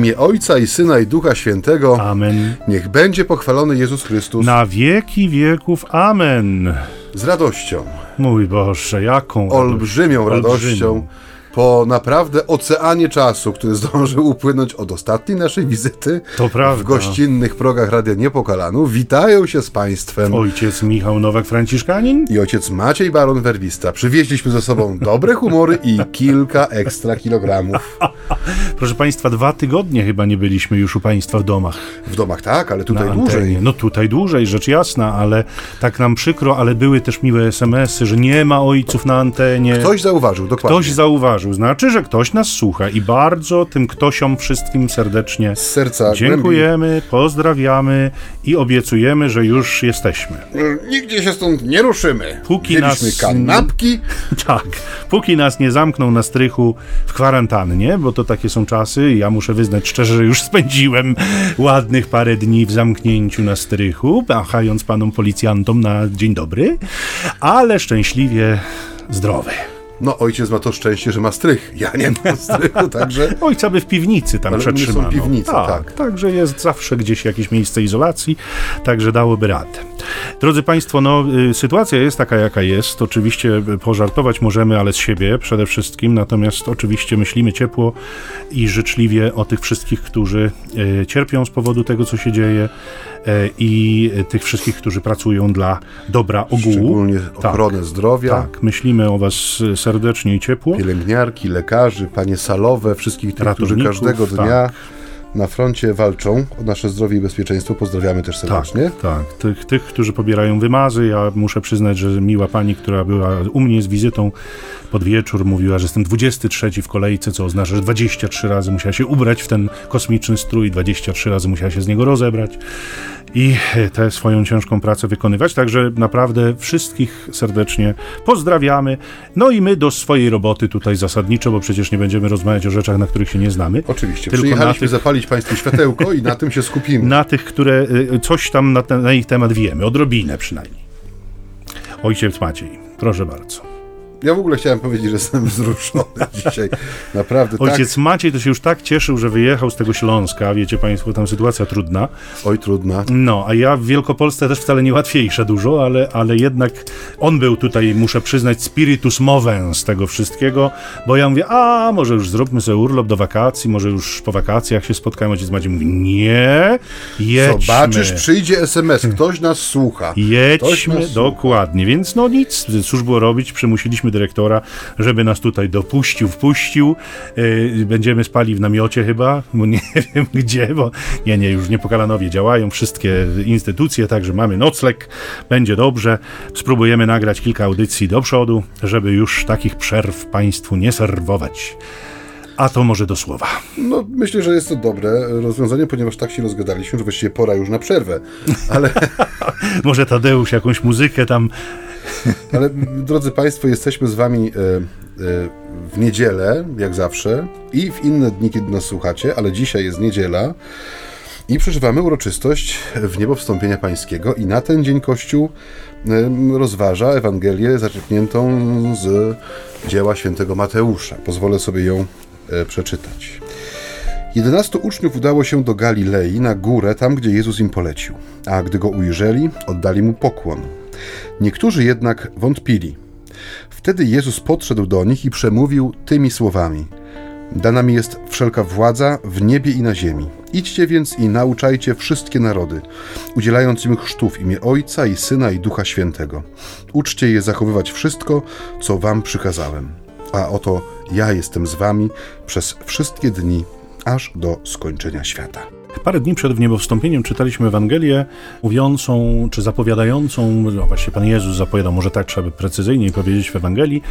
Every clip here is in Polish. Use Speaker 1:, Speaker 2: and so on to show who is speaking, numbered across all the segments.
Speaker 1: imię Ojca i Syna i Ducha Świętego.
Speaker 2: Amen.
Speaker 1: Niech będzie pochwalony Jezus Chrystus.
Speaker 2: Na wieki wieków. Amen.
Speaker 1: Z radością.
Speaker 2: Mój Boże, jaką
Speaker 1: Olbrzymią radością.
Speaker 2: Olbrzymią.
Speaker 1: Po naprawdę oceanie czasu, który zdążył upłynąć od ostatniej naszej wizyty w gościnnych progach Radia Niepokalanów, witają się z Państwem
Speaker 2: Ojciec Michał Nowak-Franciszkanin?
Speaker 1: i ojciec Maciej Baron Werbista. Przywieźliśmy ze sobą dobre humory i kilka ekstra kilogramów.
Speaker 2: Proszę Państwa, dwa tygodnie chyba nie byliśmy już u Państwa w domach.
Speaker 1: W domach tak, ale tutaj dłużej.
Speaker 2: No tutaj dłużej, rzecz jasna, ale tak nam przykro, ale były też miłe SMS-y, że nie ma ojców na antenie.
Speaker 1: Ktoś zauważył, dokładnie.
Speaker 2: Ktoś zauważył, znaczy, że ktoś nas słucha i bardzo tym ktośom wszystkim serdecznie
Speaker 1: Z serca
Speaker 2: dziękujemy, pozdrawiamy i obiecujemy, że już jesteśmy.
Speaker 1: głębi. Nigdzie się stąd nie ruszymy.
Speaker 2: Póki nas-
Speaker 1: kanapki.
Speaker 2: Tak, póki nas nie zamkną na strychu w kwarantannie, bo to takie są czasy, ja muszę wyznać szczerze, że już spędziłem ładnych parę dni w zamknięciu na strychu, machając panom policjantom na dzień dobry, ale szczęśliwie zdrowy.
Speaker 1: No, ojciec ma to szczęście, że ma strych. Ja nie mam strychu, także...
Speaker 2: Ojca by w piwnicy tam
Speaker 1: Ale mnie są
Speaker 2: przetrzymano.
Speaker 1: piwnice, tak.
Speaker 2: Także jest zawsze gdzieś jakieś miejsce izolacji, także dałoby radę. Drodzy Państwo, no y, sytuacja jest taka, jaka jest. Oczywiście y, pożartować możemy, ale z siebie przede wszystkim. Natomiast oczywiście myślimy ciepło i życzliwie o tych wszystkich, którzy y, cierpią z powodu tego, co się dzieje i tych wszystkich, którzy pracują dla dobra ogółu.
Speaker 1: Szczególnie
Speaker 2: Tak.
Speaker 1: ochronę zdrowia.
Speaker 2: Tak, myślimy o Was serdecznie i ciepło.
Speaker 1: Pielęgniarki, lekarzy, panie salowe, wszystkich tych, którzy każdego
Speaker 2: tak.
Speaker 1: Na froncie walczą o nasze zdrowie i bezpieczeństwo. Pozdrawiamy też serdecznie.
Speaker 2: Tak, tak. Tych, tych, którzy pobierają wymazy. Ja muszę przyznać, że miła pani, która była u mnie z wizytą pod wieczór, mówiła, że jestem 23 w kolejce, co oznacza, że 23 razy musiała się ubrać w ten kosmiczny strój, 23 razy musiała się z niego rozebrać i tę swoją ciężką pracę wykonywać. Także naprawdę wszystkich serdecznie pozdrawiamy. No i my do swojej roboty tutaj zasadniczo, bo przecież nie będziemy rozmawiać o rzeczach, na których się nie znamy.
Speaker 1: Oczywiście.
Speaker 2: Tylko
Speaker 1: Przyjechaliśmy
Speaker 2: tych-
Speaker 1: zapalić Państwu światełko i na tym się skupimy.
Speaker 2: na tych, które y, coś tam na, ten, na ich temat wiemy, odrobinę przynajmniej. Ojciec Maciej, proszę bardzo.
Speaker 1: Ja w ogóle chciałem powiedzieć, że jestem wzruszony dzisiaj. Naprawdę
Speaker 2: Ojciec Maciej to się już tak cieszył, że wyjechał z tego Śląska, wiecie Państwo, tam sytuacja trudna.
Speaker 1: tak. Oj, trudna.
Speaker 2: No, a ja w Wielkopolsce też wcale nie łatwiejsze dużo, ale, ale jednak on był tutaj, muszę przyznać, spiritus movens z tego wszystkiego, bo ja mówię, a może już zróbmy sobie urlop do wakacji, może już po wakacjach się spotkamy. Ojciec Maciej mówi, nie, jedźmy.
Speaker 1: Zobaczysz, przyjdzie SMS, ktoś nas słucha.
Speaker 2: Jedźmy,
Speaker 1: nas słucha.
Speaker 2: dokładnie. Więc no nic, cóż było robić, przymusiliśmy dyrektora, żeby nas tutaj dopuścił, wpuścił. Yy, będziemy spali w namiocie chyba, nie wiem gdzie, bo nie, nie, już niepokalanowie działają wszystkie instytucje, także mamy nocleg, będzie dobrze. Spróbujemy nagrać kilka audycji do przodu, żeby już takich przerw Państwu nie serwować. A to może do słowa.
Speaker 1: No, myślę, że jest to dobre rozwiązanie, ponieważ tak się rozgadaliśmy, że właściwie pora już na przerwę. Ale,
Speaker 2: Może Tadeusz jakąś muzykę tam
Speaker 1: ale drodzy Państwo, jesteśmy z Wami e, e, w niedzielę, jak zawsze, i w inne dni, kiedy nas słuchacie, ale dzisiaj jest niedziela i przeżywamy uroczystość w niebo wstąpienia pańskiego i na ten dzień Kościół em, rozważa Ewangelię zaczerpniętą z dzieła świętego Mateusza. Pozwolę sobie ją e, przeczytać. Jedenastu uczniów udało się do Galilei, na górę, tam gdzie Jezus im polecił. A gdy go ujrzeli, oddali mu pokłon. Niektórzy jednak wątpili. Wtedy Jezus podszedł do nich i przemówił tymi słowami: Dana mi jest wszelka władza w niebie i na ziemi. Idźcie więc i nauczajcie wszystkie narody, udzielając im chrztu w imię Ojca i Syna i Ducha Świętego. Uczcie je zachowywać wszystko, co wam przykazałem. A oto ja jestem z wami przez wszystkie dni, aż do skończenia świata.
Speaker 2: Parę dni przed wniebowstąpieniem czytaliśmy Ewangelię mówiącą, czy zapowiadającą, no właśnie Pan Jezus zapowiadał, może tak trzeba by precyzyjniej powiedzieć w Ewangelii,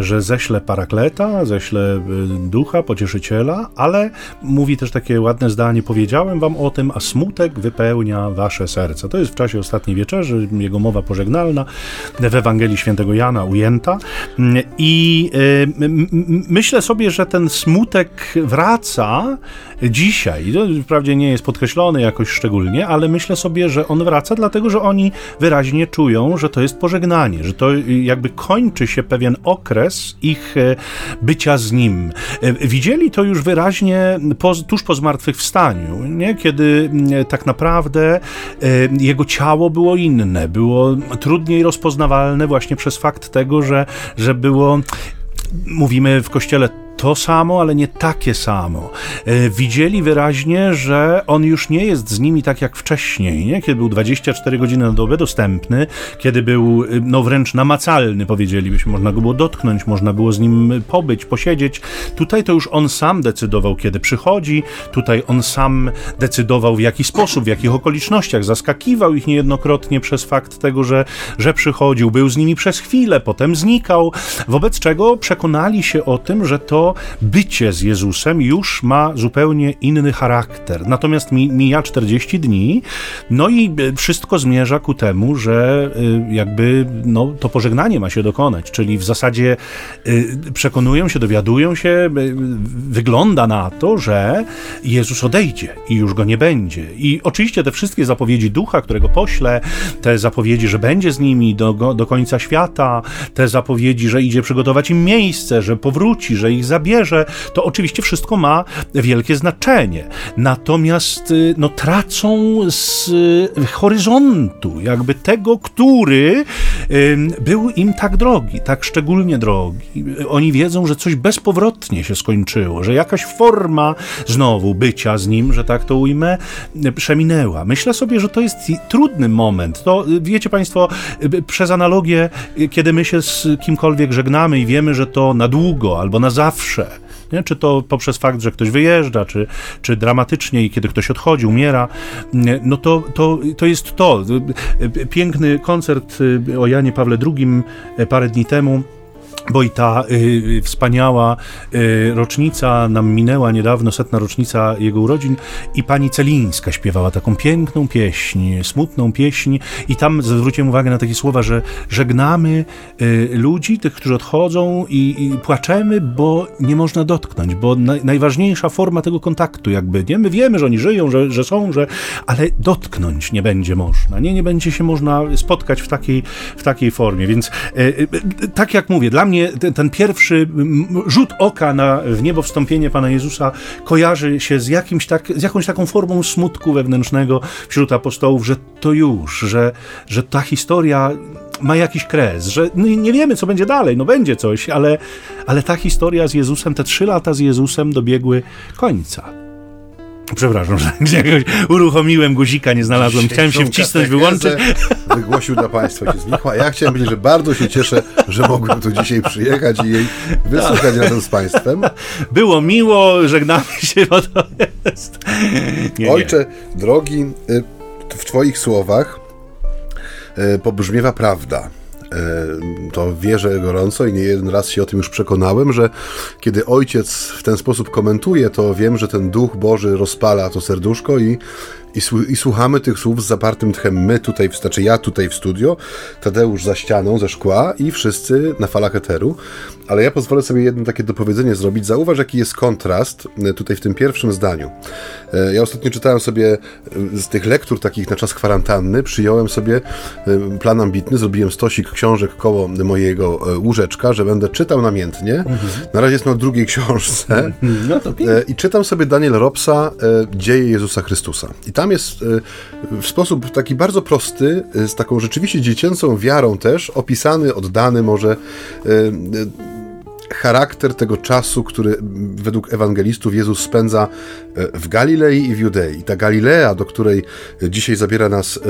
Speaker 2: że ześle parakleta, ześle y, ducha, pocieszyciela, ale mówi też takie ładne zdanie, powiedziałem wam o tym, a smutek wypełnia wasze serce. To jest w czasie ostatniej wieczerzy, jego mowa pożegnalna, w Ewangelii świętego Jana ujęta i y, myślę sobie, że ten smutek wraca dzisiaj. Wprawdzie nie jest podkreślony jakoś szczególnie, ale myślę sobie, że on wraca, dlatego że oni wyraźnie czują, że to jest pożegnanie, że to jakby kończy się pewien okres ich e, bycia z nim. E, widzieli to już wyraźnie po, tuż po zmartwychwstaniu, nie? kiedy tak naprawdę jego ciało było inne, było trudniej rozpoznawalne właśnie przez fakt tego, że, że było mówimy w kościele to samo, ale nie takie samo. E, widzieli wyraźnie, że on już nie jest z nimi tak jak wcześniej, nie? kiedy był 24 godziny na dobę dostępny, kiedy był e, no wręcz namacalny, powiedzielibyśmy, można go było dotknąć, można było z nim pobyć, posiedzieć. Tutaj to już on sam decydował, kiedy przychodzi, tutaj on sam decydował w jaki sposób, w jakich okolicznościach, zaskakiwał ich niejednokrotnie przez fakt tego, że, że przychodził, był z nimi przez chwilę, potem znikał, wobec czego przekonali się o tym, że to bycie z Jezusem już ma zupełnie inny charakter. Natomiast mija 40 dni, no i e, wszystko zmierza ku temu, że e, jakby no, to pożegnanie ma się dokonać, czyli w zasadzie e, przekonują się, dowiadują się, wygląda na to, że Jezus odejdzie i już go nie będzie. I oczywiście te wszystkie zapowiedzi ducha, którego pośle, te zapowiedzi, że będzie z nimi do, do końca świata, te zapowiedzi, że idzie przygotować im miejsce, że powróci, że ich zabije, zabierze, to oczywiście wszystko ma wielkie znaczenie. Natomiast y, no, tracą z y, horyzontu, jakby tego, który był im tak drogi, tak szczególnie drogi. Oni wiedzą, że coś bezpowrotnie się skończyło, że jakaś forma znowu bycia z nim, że tak to ujmę, przeminęła. Myślę sobie, że to jest trudny moment. To y, wiecie Państwo, przez analogię, kiedy my się z kimkolwiek żegnamy i wiemy, że to na długo albo na zawsze, zawsze. Nie? Czy to poprzez fakt, że ktoś wyjeżdża, czy, czy dramatycznie i kiedy ktoś odchodzi, umiera, no to, to, to jest to. Piękny koncert o Janie Pawle II parę dni temu bo i ta y, wspaniała y, rocznica nam minęła niedawno, setna rocznica jego urodzin i pani Celińska śpiewała taką piękną pieśń, smutną pieśń i tam zwróciłem uwagę na takie słowa, że żegnamy y, ludzi, tych, którzy odchodzą i, i, płaczemy, bo nie można dotknąć, bo na, najważniejsza forma tego kontaktu jakby, nie? My wiemy, że oni żyją, że, że są, że, ale dotknąć nie będzie można, nie? Nie będzie się można spotkać w takiej, w takiej formie, więc y, y, tak jak mówię, dla mnie ten, ten, pierwszy rzut oka na w niebo wstąpienie Pana Jezusa kojarzy się z, jakimś tak, z jakąś taką formą smutku wewnętrznego wśród apostołów, że to już, że, że ta historia ma jakiś kres, że no nie wiemy, co będzie dalej, no będzie coś, ale, ale ta historia z Jezusem, te trzy lata z Jezusem dobiegły końca. Przepraszam, że jakoś uruchomiłem guzika, nie znalazłem. Chciałem się wcisnąć, wyłączyć.
Speaker 1: Wygłosił dla Państwa się znikła. Ja chciałem powiedzieć, że bardzo się cieszę, że mogłem tu dzisiaj przyjechać i jej wysłuchać razem z Państwem.
Speaker 2: Było miło, żegnamy się, bo to jest...
Speaker 1: Nie, Ojcze, nie. drogi, y, w Twoich słowach y, pobrzmiewa prawda. E, to wierzę gorąco i nie jeden raz się o tym już przekonałem, że kiedy ojciec w ten sposób komentuje, to wiem, że ten duch Boży rozpala to serduszko i i, i, słuchamy tych słów z zapartym tchem my tutaj, znaczy ja tutaj w studio, Tadeusz za ścianą, ze szkła i wszyscy na falach eteru. Ale ja pozwolę sobie jedno takie dopowiedzenie zrobić. Zauważ, jaki jest kontrast e, tutaj w tym pierwszym zdaniu. E, ja ostatnio czytałem sobie e, z tych lektur takich na czas kwarantanny, przyjąłem sobie plan ambitny, zrobiłem stosik książek koło mojego łóżeczka, że będę czytał namiętnie. Mhm. Na razie jest na drugiej książce. No to I czytam sobie Daniel Robsa Dzieje Jezusa Chrystusa. I tam jest w sposób taki bardzo prosty, z taką rzeczywiście dziecięcą wiarą też, opisany, oddany może charakter tego czasu, który według ewangelistów Jezus spędza e, w Galilei i w Judei. Ta Galilea, do której dzisiaj zabiera nas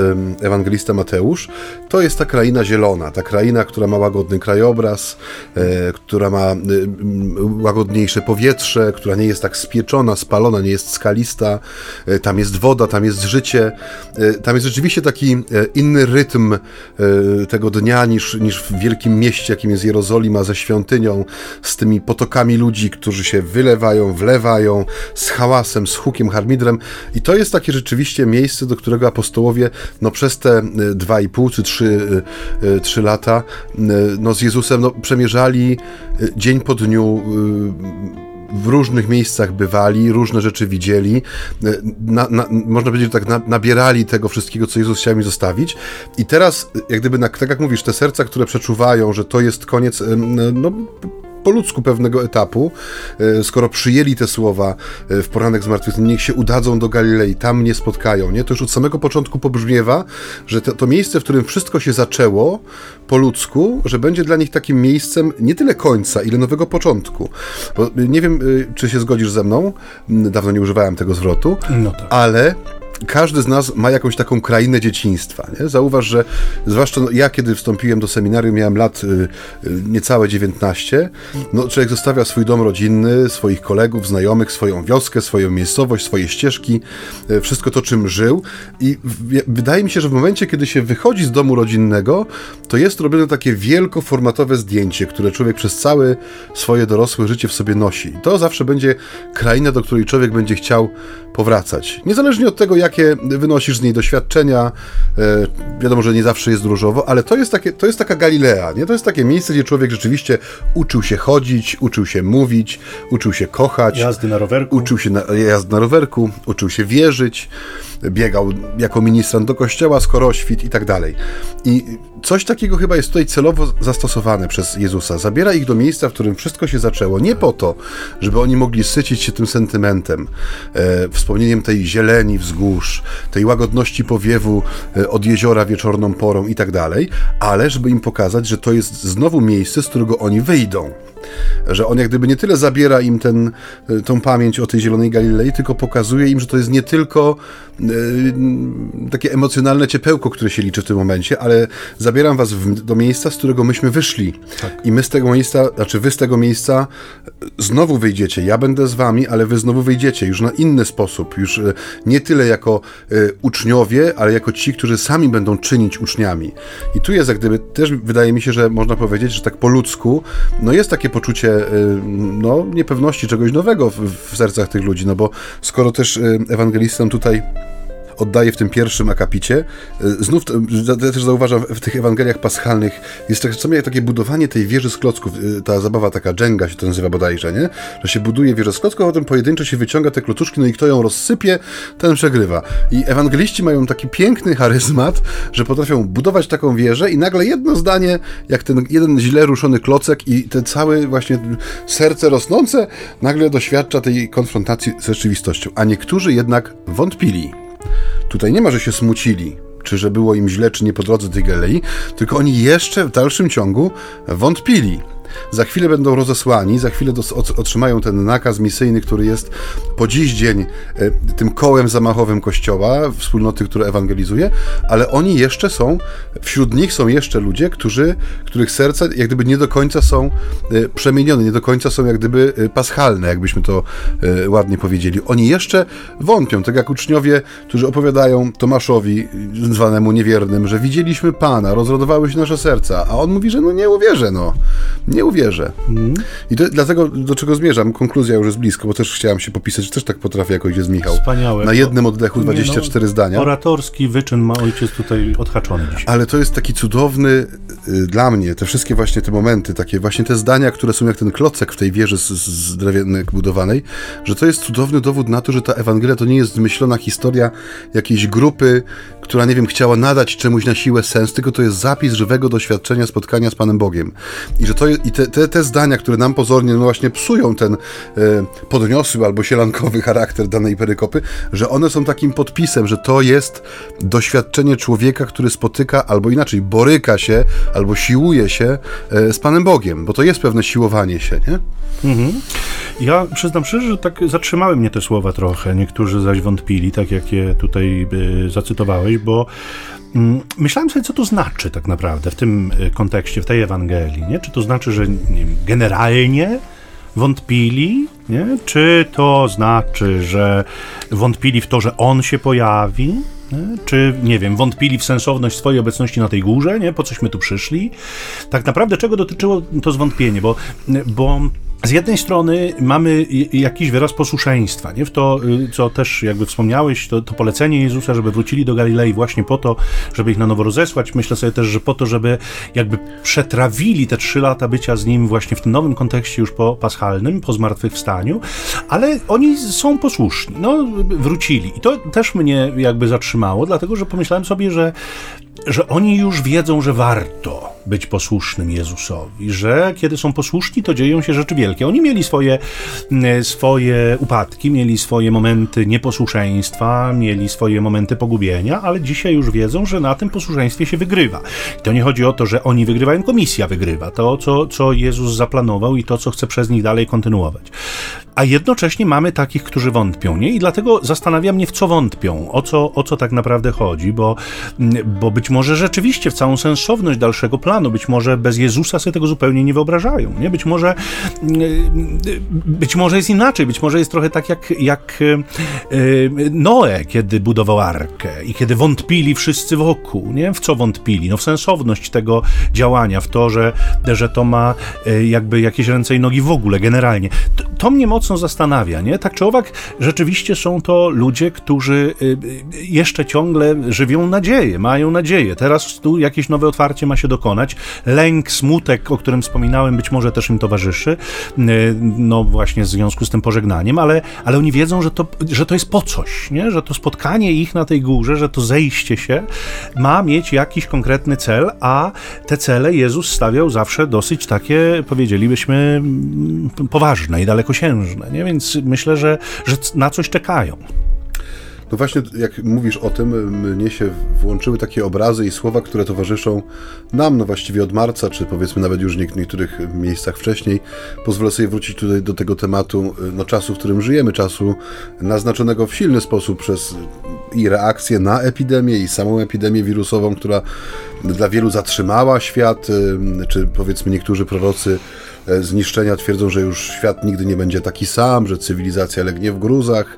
Speaker 1: ewangelista Mateusz, to jest ta kraina zielona, ta kraina, która ma łagodny krajobraz, e, która ma łagodniejsze powietrze, która nie jest tak spieczona, spalona, nie jest skalista, e, tam jest woda, tam jest życie, tam jest rzeczywiście taki inny rytm tego dnia niż, niż w wielkim mieście, jakim jest Jerozolima ze świątynią, z tymi potokami ludzi, którzy się wylewają, wlewają, z hałasem, z hukiem, harmidrem. I to jest takie rzeczywiście miejsce, do którego apostołowie no, przez te y, dwa i pół czy trzy, y, y, trzy lata no, z Jezusem no, przemierzali dzień po dniu w różnych miejscach bywali, różne rzeczy widzieli, na, na, można powiedzieć, że tak na, nabierali tego wszystkiego, co Jezus chciał mi zostawić. I teraz, jak gdyby, tak jak mówisz, te serca, które przeczuwają, że to jest koniec, no, po ludzku pewnego etapu, e, skoro przyjęli te słowa e, w poranek zmartwychwstania, niech się udadzą do Galilei, tam mnie spotkają, nie? To już od samego początku pobrzmiewa, że to, to miejsce, w którym wszystko się zaczęło po ludzku, że będzie dla nich takim miejscem nie tyle końca, ile nowego początku. Bo nie wiem, e, czy się zgodzisz ze mną, dawno nie używałem tego zwrotu, no tak. ale każdy z nas ma jakąś taką krainę dzieciństwa. Nie? Zauważ, że zwłaszcza no, ja, kiedy wstąpiłem do seminarium, miałem lat y, y, niecałe 19. No, człowiek zostawia swój dom rodzinny, swoich kolegów, znajomych, swoją wioskę, swoją miejscowość, swoje ścieżki, y, wszystko to, czym żył. I wydaje mi się, że w momencie, kiedy się wychodzi z domu rodzinnego, to jest robione takie wielkoformatowe zdjęcie, które człowiek przez całe swoje dorosłe życie w sobie nosi. I to zawsze będzie kraina, do której człowiek będzie chciał powracać. Niezależnie od tego, jakie wynosisz z niej doświadczenia, e, wiadomo, że nie zawsze jest różowo, ale to jest, takie, to jest taka Galilea, nie? To jest takie miejsce, gdzie człowiek rzeczywiście uczył się chodzić, uczył się mówić, uczył się kochać.
Speaker 2: Jazdy na rowerku.
Speaker 1: Uczył się na, jazdy na rowerku, uczył się wierzyć, biegał jako ministrant do kościoła, skoroświt i tak dalej. I coś takiego chyba jest tutaj celowo zastosowane przez Jezusa. Zabiera ich do miejsca, w którym wszystko się zaczęło. Nie po to, żeby oni mogli sycić się tym sentymentem, e, wspomnieniem tej zieleni wzgórz, tej łagodności powiewu e, od jeziora wieczorną porą i tak dalej, ale żeby im pokazać, że to jest znowu miejsce, z którego oni wyjdą że on jak gdyby nie tyle zabiera im ten, e, tą pamięć o tej Zielonej Galilei, tylko pokazuje im, że to jest nie tylko e, takie emocjonalne ciepełko, które się liczy w tym momencie, ale zabieram was w, do miejsca, z którego myśmy wyszli. Tak. I my z tego miejsca, znaczy wy z tego miejsca znowu wyjdziecie. Ja będę z wami, ale wy znowu wyjdziecie już na inny sposób. Już e, nie tyle jako uczniowie, ale jako ci, którzy sami będą czynić uczniami. I tu jest jak gdyby też wydaje mi się, że można powiedzieć, że tak po ludzku, no jest takie poczucie y, no, niepewności czegoś nowego w, w sercach tych ludzi, no bo skoro też y, ewangelistą tutaj oddaje w tym pierwszym akapicie. E, znów ja też zauważam w tych Ewangeliach paschalnych jest tak, co takie budowanie tej wieży z klocków. E, ta zabawa taka dżęga się to nazywa bodajże, nie? Że się buduje wieżę z klocków, a potem pojedynczo się wyciąga te klocuszki, no i kto ją rozsypie, ten przegrywa. I ewangeliści mają taki piękny charyzmat, że potrafią budować taką wieżę i nagle jedno zdanie, jak ten jeden źle ruszony klocek i te całe właśnie serce rosnące nagle doświadcza tej konfrontacji z rzeczywistością. A niektórzy jednak wątpili. Tutaj nie ma, że się smucili, czy że było im źle, czy nie po drodze tej tylko oni jeszcze w dalszym ciągu wątpili. Za chwilę będą rozesłani, za chwilę otrzymają ten nakaz misyjny, który jest po dziś dzień e, tym kołem zamachowym Kościoła, wspólnoty, która ewangelizuje, ale oni jeszcze są, wśród nich są jeszcze ludzie, którzy, których serca jak gdyby nie do końca są e, przemienione, nie do końca są jak gdyby e, paschalne, jakbyśmy to ładnie powiedzieli. Oni jeszcze wątpią, tak jak uczniowie, którzy opowiadają Tomaszowi, zwanemu niewiernym, że widzieliśmy Pana, rozrodowały się nasze serca, a on mówi, że no nie uwierzę, no nie uwierzę. Mm. I to, dlatego do czego zmierzam, konkluzja już jest blisko, bo też chciałem się popisać, że też tak potrafię jakoś jest Michał.
Speaker 2: Wspaniałe.
Speaker 1: Na jednym oddechu 24 no, zdania.
Speaker 2: Oratorski wyczyn ma ojciec tutaj odhaczony dzisiaj.
Speaker 1: Ale to jest taki cudowny y, dla mnie, te wszystkie właśnie te momenty, takie właśnie te zdania, które są jak ten klocek w tej wieży z, z budowanej, że to jest cudowny dowód na to, że ta Ewangelia to nie jest zmyślona historia jakiejś grupy, która, nie wiem, chciała nadać czemuś na siłę sens, tylko to jest zapis żywego doświadczenia spotkania z Panem Bogiem. I że to jest, i te, te, te zdania, które nam pozornie no właśnie psują ten e, podniosły albo sielankowy charakter danej perykopy, że one są takim podpisem, że to jest doświadczenie człowieka, który spotyka, albo inaczej, boryka się, albo siłuje się e, z Panem Bogiem, bo to jest pewne siłowanie się, nie? Mhm.
Speaker 2: Ja przyznam szczerze, że tak zatrzymały mnie te słowa trochę. Niektórzy zaś wątpili, tak jak je tutaj y, zacytowałeś, bo myślałem sobie, co to znaczy tak naprawdę w tym y, kontekście, w tej Ewangelii. Nie? Czy to znaczy, że nie, generalnie wątpili, nie? czy to znaczy, że wątpili w to, że on się pojawi, nie? Czy, nie wiem, wątpili w sensowność swojej obecności na tej górze, nie? Po cośmy tu przyszli? Tak naprawdę czego dotyczyło to zwątpienie? Bo, bo z jednej strony mamy jakiś wyraz posłuszeństwa, nie? W to, y, co też jakby wspomniałeś, to, to, polecenie Jezusa, żeby wrócili do Galilei właśnie po to, żeby ich na nowo rozesłać. Myślę sobie też, że po to, żeby jakby przetrawili te trzy lata bycia z Nim właśnie w tym nowym kontekście już po paschalnym, po zmartwychwstaniu, ale oni są posłuszni, no wrócili. I to też mnie jakby zatrzymało, dlatego, że pomyślałem sobie, że że oni już wiedzą, że warto być posłusznym Jezusowi, że kiedy są posłuszni, to dzieją się rzeczy wielkie. Oni mieli swoje, mm, swoje upadki, mieli swoje momenty nieposłuszeństwa, mieli swoje momenty pogubienia, ale dzisiaj już wiedzą, że na tym posłuszeństwie się wygrywa. I to nie chodzi o to, że oni wygrywają, komisja wygrywa. To, co, co Jezus zaplanował i to, co chce przez nich dalej kontynuować a jednocześnie mamy takich, którzy wątpią, nie? I dlatego zastanawia mnie, w co wątpią, o co, o co tak naprawdę chodzi, bo, bo być może rzeczywiście w całą sensowność dalszego planu, być może bez Jezusa sobie tego zupełnie nie wyobrażają, nie? Być może, być może jest inaczej, być może jest trochę tak jak, jak e, Noe, kiedy budował arkę i kiedy wątpili wszyscy wokół, nie? W co wątpili? No w sensowność tego działania, w to, że, że to ma e, jakby jakieś ręce i nogi w ogóle, generalnie. To, to mnie mocno zastanawia, nie? Tak czy owak, rzeczywiście są to ludzie, którzy y, y, jeszcze ciągle żywią nadzieję, mają nadzieję. Teraz tu jakieś nowe otwarcie ma się dokonać. Lęk, smutek, o którym wspominałem, być może też im towarzyszy, y, no właśnie w związku z tym pożegnaniem, ale, ale oni wiedzą, że to, że to jest po coś, nie? Że to spotkanie ich na tej górze, że to zejście się ma mieć jakiś konkretny cel, a te cele Jezus stawiał zawsze dosyć takie, powiedzielibyśmy, mm, poważne i dalekosiężne nie? Więc myślę, że, że na coś czekają.
Speaker 1: No właśnie, jak mówisz o tym, mnie się włączyły takie obrazy i słowa, które towarzyszą nam, no właściwie od marca, czy powiedzmy nawet już w niektórych miejscach wcześniej. Pozwolę sobie wrócić tutaj do tego tematu, no czasu, w którym żyjemy, czasu naznaczonego w silny sposób przez i reakcję na epidemię, i samą epidemię wirusową, która dla wielu zatrzymała świat, czy powiedzmy niektórzy prorocy E, zniszczenia twierdzą, że już świat nigdy nie będzie taki sam, że cywilizacja legnie w gruzach.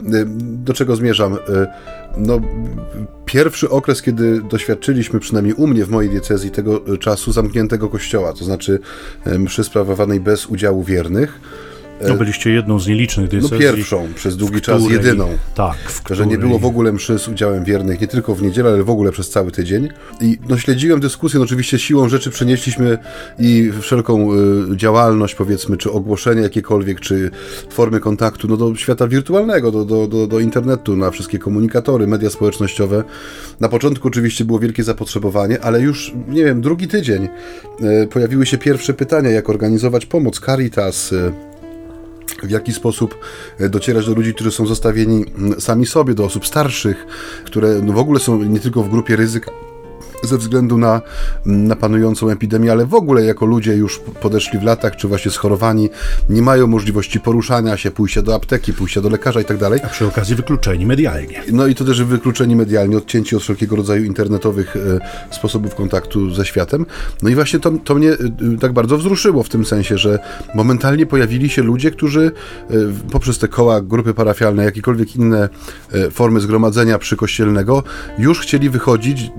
Speaker 1: E, do czego zmierzam? E, no, pierwszy okres, kiedy doświadczyliśmy, przynajmniej u mnie w mojej diecezji, tego czasu zamkniętego kościoła, to znaczy mszy sprawowanej bez udziału wiernych
Speaker 2: no byliście jedną z nielicznych
Speaker 1: diecezji. No pierwszą, przez długi czas której, jedyną. Tak. Której... Że nie było w ogóle mszy z udziałem wiernych, nie tylko w niedzielę, ale w ogóle przez cały tydzień. I no, śledziłem dyskusję, no, oczywiście siłą rzeczy przenieśliśmy i wszelką y, działalność, powiedzmy, czy ogłoszenia jakiekolwiek, czy formy kontaktu, no do świata wirtualnego, do, do, do, do internetu, na wszystkie komunikatory, media społecznościowe. Na początku oczywiście było wielkie zapotrzebowanie, ale już, nie wiem, drugi tydzień y, pojawiły się pierwsze pytania, jak organizować pomoc, Caritas, y, w jaki sposób e, docierać do ludzi, którzy są zostawieni sami sobie, do osób starszych, które no w ogóle są nie tylko w grupie ryzyka, ze względu na, na panującą epidemię, ale w ogóle jako ludzie już podeszli w latach, czy właśnie schorowani, nie mają możliwości poruszania się, pójścia do apteki, pójścia do lekarza i tak dalej.
Speaker 2: A przy okazji wykluczeni medialnie.
Speaker 1: No i to też wykluczeni medialnie, odcięci od wszelkiego rodzaju internetowych e, sposobów kontaktu ze światem. No i właśnie to, to mnie e, tak bardzo wzruszyło w tym sensie, że momentalnie pojawili się ludzie, którzy e, poprzez te koła, grupy parafialne, jakiekolwiek inne formy zgromadzenia przykościelnego już chcieli wychodzić,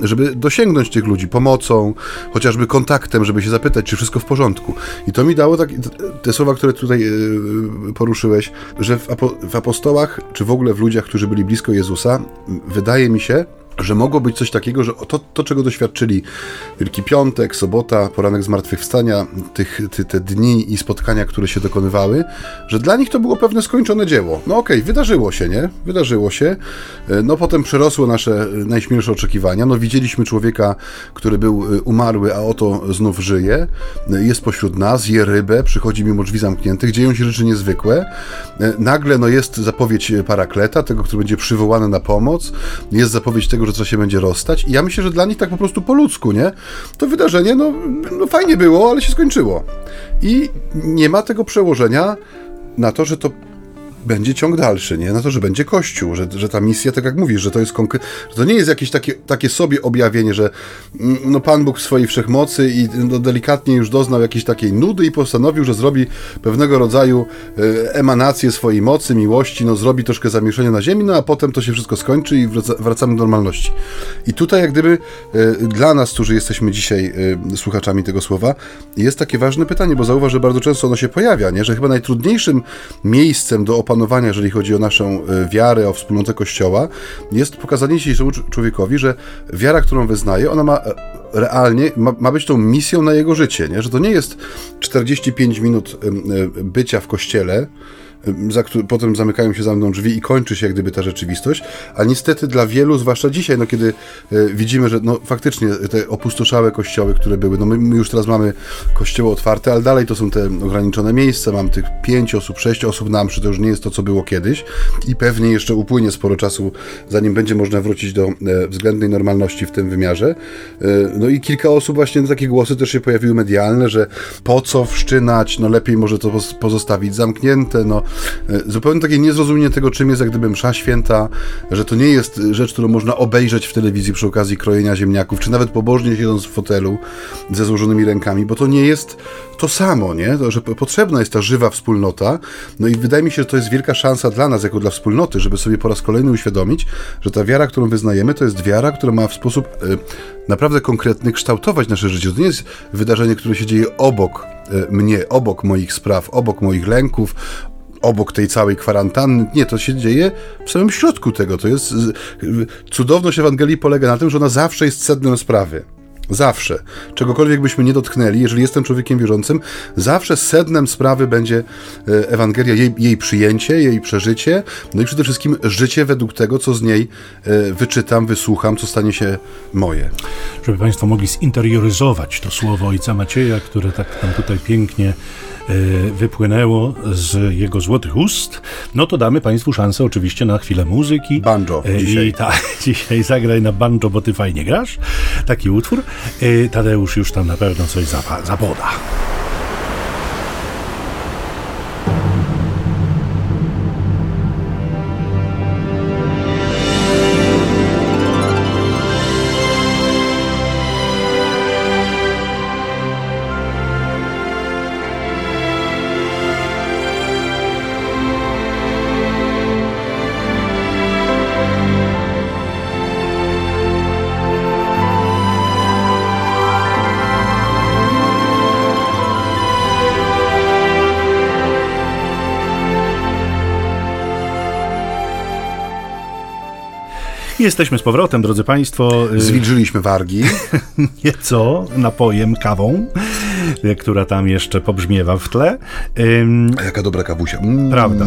Speaker 1: żeby dosięgnąć tych ludzi pomocą, chociażby kontaktem, żeby się zapytać, czy wszystko w porządku. I to mi dało tak, te słowa, które tutaj e, poruszyłeś, że w, w apostołach, czy w ogóle w ludziach, którzy byli blisko Jezusa, wydaje mi się, że mogło być coś takiego, że to, to czego doświadczyli Wielki Piątek, sobota, poranek zmartwychwstania, tych, ty, te dni i spotkania, które się dokonywały, że dla nich to było pewne skończone dzieło. No okej, okay, wydarzyło się, nie? Wydarzyło się. E, no potem przerosło nasze najśmielsze oczekiwania. No widzieliśmy człowieka, który był e, umarły, a oto znów żyje. E, jest pośród nas, je rybę, przychodzi mimo drzwi zamkniętych, dzieją się rzeczy niezwykłe. Nagle no jest zapowiedź parakleta, tego, który będzie przywołany na pomoc. Jest zapowiedź tego, że coś się będzie rozstać. I ja myślę, że dla nich tak po prostu po ludzku, nie? To wydarzenie, no, no fajnie było, ale się skończyło. I nie ma tego przełożenia na to, że to będzie ciąg dalszy, nie? Na to, że będzie Kościół, że, że ta misja, tak jak mówisz, że to jest konkre- że to nie jest jakieś takie, takie sobie objawienie, że mm, no Pan Bóg w swojej wszechmocy i no, delikatnie już doznał jakiejś takiej nudy i postanowił, że zrobi pewnego rodzaju e, emanację swojej mocy, miłości, no zrobi troszkę zamieszania na ziemi, no a potem to się wszystko skończy i wraca, wracamy do normalności. I tutaj jak gdyby e, dla nas, którzy jesteśmy dzisiaj e, słuchaczami tego słowa, jest takie ważne pytanie, bo zauważ, że bardzo często ono się pojawia, nie? że chyba najtrudniejszym miejscem do opanowania, jeżeli chodzi o naszą e, wiarę, o wspólnotę Kościoła, jest pokazanie dzisiejszemu człowiekowi, że wiara, którą wyznaje, ona ma e, realnie, ma, ma być tą misją na jego życie, nie? że to nie jest 45 minut e, bycia w Kościele, za, potem zamykają się za mną drzwi i kończy się jak gdyby ta rzeczywistość, a niestety dla wielu, zwłaszcza dzisiaj, no kiedy e, widzimy, że no faktycznie te opustoszałe kościoły, które były, no my, my, już teraz mamy kościoły otwarte, ale dalej to są te ograniczone miejsca, mam tych pięć osób, sześć osób na mszy, to już nie jest to, co było kiedyś. I pewnie jeszcze upłynie sporo czasu, zanim będzie można wrócić do e, względnej normalności w tym wymiarze. E, no i kilka osób właśnie, no, takie głosy też się pojawiły medialne, że po co wszczynać, no lepiej może to pozostawić zamknięte, no zupełnie takie niezrozumienie tego, czym jest jak gdyby msza święta, że to nie jest rzecz, którą można obejrzeć w telewizji przy okazji krojenia ziemniaków, czy nawet pobożnie siedząc w fotelu ze złożonymi rękami, bo to nie jest to samo, nie? To, że potrzebna jest ta żywa wspólnota, no i wydaje mi się, że to jest wielka szansa dla nas, jako dla wspólnoty, żeby sobie po raz kolejny uświadomić, że ta wiara, którą wyznajemy, to jest wiara, która ma w sposób y, naprawdę konkretny kształtować nasze życie. To nie jest wydarzenie, które się dzieje obok y, mnie, obok moich spraw, obok moich lęków, obok tej całej kwarantanny. Nie, to się dzieje w samym środku tego. To jest. Cudowność Ewangelii polega na tym, że ona zawsze jest sednem sprawy. Zawsze. Czegokolwiek byśmy nie dotknęli, jeżeli jestem człowiekiem wierzącym, zawsze sednem sprawy będzie e, Ewangelia, jej, jej przyjęcie, jej przeżycie, no i przede wszystkim życie według tego, co z niej e, wyczytam, wysłucham, co stanie się moje.
Speaker 2: Żeby Państwo mogli zinterioryzować to słowo Ojca Macieja, które tak tam tutaj pięknie wypłynęło z jego złotych ust, no to damy Państwu szansę oczywiście na chwilę muzyki.
Speaker 1: Banjo
Speaker 2: e, dzisiaj. I tak, dzisiaj zagraj na banjo, bo Ty fajnie grasz. Taki utwór. E, Tadeusz już tam na pewno coś zapoda. Jesteśmy z powrotem, drodzy Państwo.
Speaker 1: Zwilżyliśmy wargi.
Speaker 2: Nieco napojem, kawą, która tam jeszcze pobrzmiewa w tle.
Speaker 1: A jaka dobra kawusia. Mm.
Speaker 2: Prawda.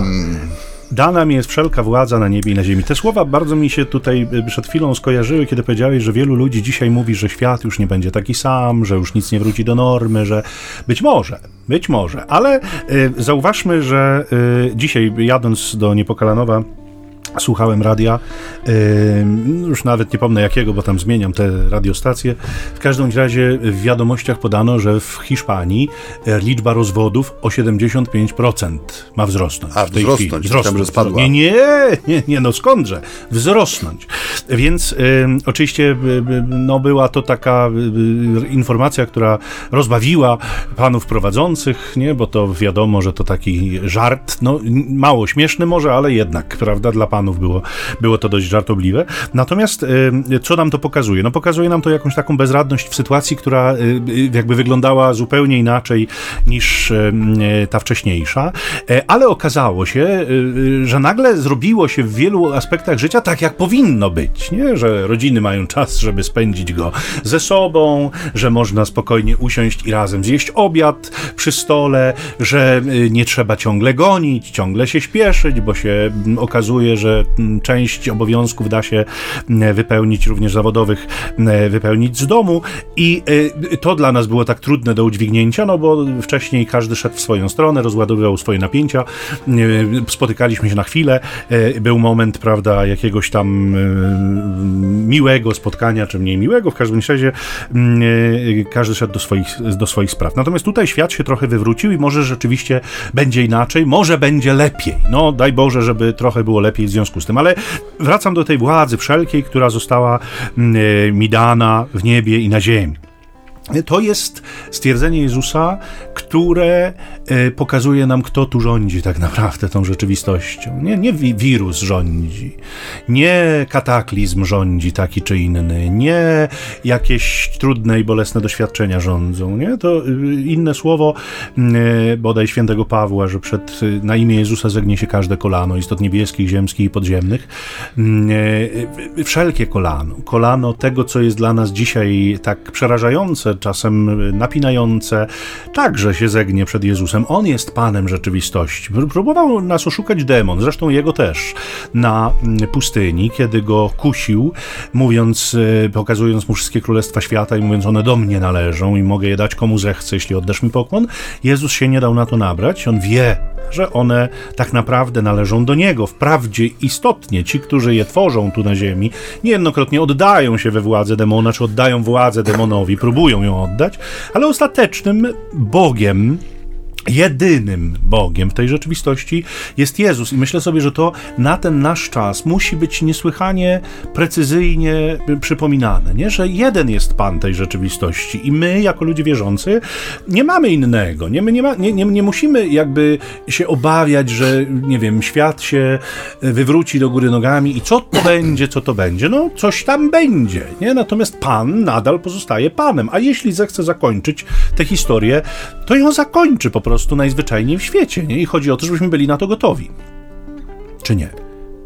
Speaker 2: Dana mi jest wszelka władza na niebie i na ziemi. Te słowa bardzo mi się tutaj y, przed chwilą skojarzyły, kiedy powiedziałeś, że wielu ludzi dzisiaj mówi, że świat już nie będzie taki sam, że już nic nie wróci do normy, że być może, być może, ale y, zauważmy, że y, dzisiaj jadąc do Niepokalanowa Słuchałem radia, już nawet nie pomnę jakiego, bo tam zmieniam te radiostacje. W każdym razie w wiadomościach podano, że w Hiszpanii e, liczba rozwodów o 75% ma wzrosnąć.
Speaker 1: A, w tej wzrosnąć, chwili. wzrosnąć. że spadła.
Speaker 2: Nie, nie, nie, nie, no skądże? Wzrosnąć. Więc oczywiście no, była to taka informacja, która rozbawiła panów prowadzących, nie, bo to wiadomo, że to taki żart, no mało śmieszny może, ale jednak, prawda, dla panów było, było to dość żartobliwe. Natomiast co nam to pokazuje? No pokazuje nam to jakąś taką bezradność w sytuacji, która y, y, jakby wyglądała zupełnie inaczej niż ta wcześniejsza, e, ale okazało się, y, że nagle zrobiło się w wielu aspektach życia tak, jak powinno być, nie? że rodziny mają czas, żeby spędzić go ze sobą, że można spokojnie usiąść i razem zjeść obiad przy stole, że nie trzeba ciągle gonić, ciągle się śpieszyć, bo się okazuje, że że mm, część obowiązków da się wypełnić, również zawodowych, wypełnić z domu i to dla nas było tak trudne do udźwignięcia, no bo wcześniej każdy szedł w swoją stronę, rozładowywał swoje napięcia, spotykaliśmy się na chwilę, był moment, prawda, jakiegoś tam miłego spotkania, czy mniej miłego, w każdym razie każdy szedł do swoich, do swoich spraw. Natomiast tutaj świat się trochę wywrócił i może rzeczywiście będzie inaczej, może będzie lepiej. No, daj Boże, żeby trochę było lepiej w związku z tym, ale wracam do tej władzy wszelkiej, która została mi dana w niebie i na ziemi. To jest stwierdzenie Jezusa, które e, pokazuje nam, kto tu rządzi tak naprawdę tą rzeczywistością. Nie, nie wirus rządzi, nie kataklizm rządzi taki czy inny, nie jakieś trudne i bolesne doświadczenia rządzą. Nie? To y, inne słowo e, bodaj świętego Pawła, że przed, y, na imię Jezusa zegnie się każde kolano, istot niebieskich, ziemskich i podziemnych. E, wszelkie kolano, kolano tego, co jest dla nas dzisiaj tak przerażające, czasem napinające, także się zegnie przed Jezusem. On jest Panem rzeczywistości. Próbował nas oszukać demon, zresztą jego też, na pustyni, kiedy go kusił, mówiąc, e, pokazując mu wszystkie królestwa świata i mówiąc, one do mnie należą i mogę je dać komu zechcę, jeśli oddasz mi pokłon. Jezus się nie dał na to nabrać. On wie, że one tak naprawdę należą do Niego. Wprawdzie istotnie ci, którzy je tworzą tu na ziemi, niejednokrotnie oddają się we władzę demona, czy oddają władzę demonowi, próbują ją oddać, ale ostatecznym Bogiem jedynym Bogiem w tej rzeczywistości jest Jezus. I myślę sobie, że to na ten nasz czas musi być niesłychanie precyzyjnie przypominane, nie? że jeden jest Pan tej rzeczywistości i my, jako ludzie wierzący, nie mamy innego. Nie, my nie, ma, nie, nie, nie musimy jakby się obawiać, że nie wiem, świat się wywróci do góry nogami i co to będzie, co to będzie. No, coś tam będzie. Nie? Natomiast Pan nadal pozostaje Panem. A jeśli zechce zakończyć tę historię, to ją zakończy po prostu prostu najzwyczajniej w świecie, nie? I chodzi o to, żebyśmy byli na to gotowi. Czy nie?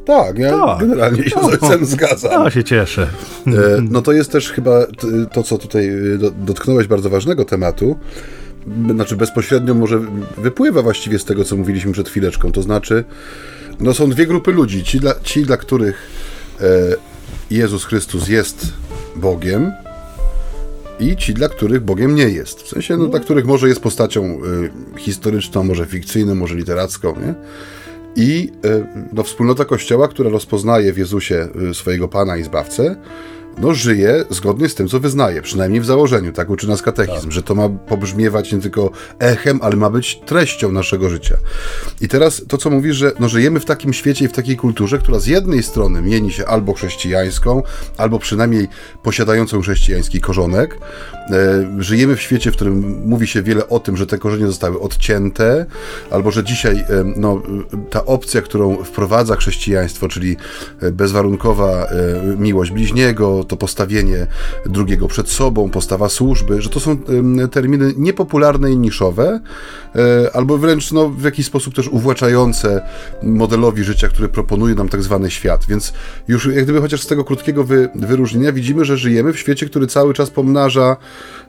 Speaker 1: Tak, ja tak. generalnie się z ojcem zgadzam.
Speaker 2: Ja się cieszę.
Speaker 1: E, no to jest też chyba to, co tutaj e, dotknąłeś bardzo ważnego tematu. Znaczy bezpośrednio może wypływa właściwie z tego, co mówiliśmy przed chwileczką. To znaczy, no są dwie grupy ludzi. Ci, dla, ci, dla których e, Jezus Chrystus jest Bogiem, i ci, dla których Bogiem nie jest. W sensie, no, dla których może jest postacią y, historyczną, może fikcyjną, może literacką, nie? I y, no, wspólnota Kościoła, która rozpoznaje w Jezusie y, swojego Pana i Zbawcę, no, żyje zgodnie z tym, co wyznaje, przynajmniej w założeniu, tak uczy nas katechizm, tak. że to ma pobrzmiewać nie tylko echem, ale ma być treścią naszego życia. I teraz to, co mówisz, że no, żyjemy w takim świecie i w takiej kulturze, która z jednej strony mieni się albo chrześcijańską, albo przynajmniej posiadającą chrześcijański korzonek. E, żyjemy w świecie, w którym mówi się wiele o tym, że te korzenie zostały odcięte, albo że dzisiaj e, no, ta opcja, którą wprowadza chrześcijaństwo, czyli e, bezwarunkowa e, miłość bliźniego, to postawienie drugiego przed sobą, postawa służby, że to są terminy niepopularne i niszowe, e, albo wręcz no, w jakiś sposób też uwłaczające modelowi życia, który proponuje nam tak zwany świat. Więc już jak gdyby chociaż z tego krótkiego wy, wyróżnienia widzimy, że żyjemy w świecie, który cały czas pomnaża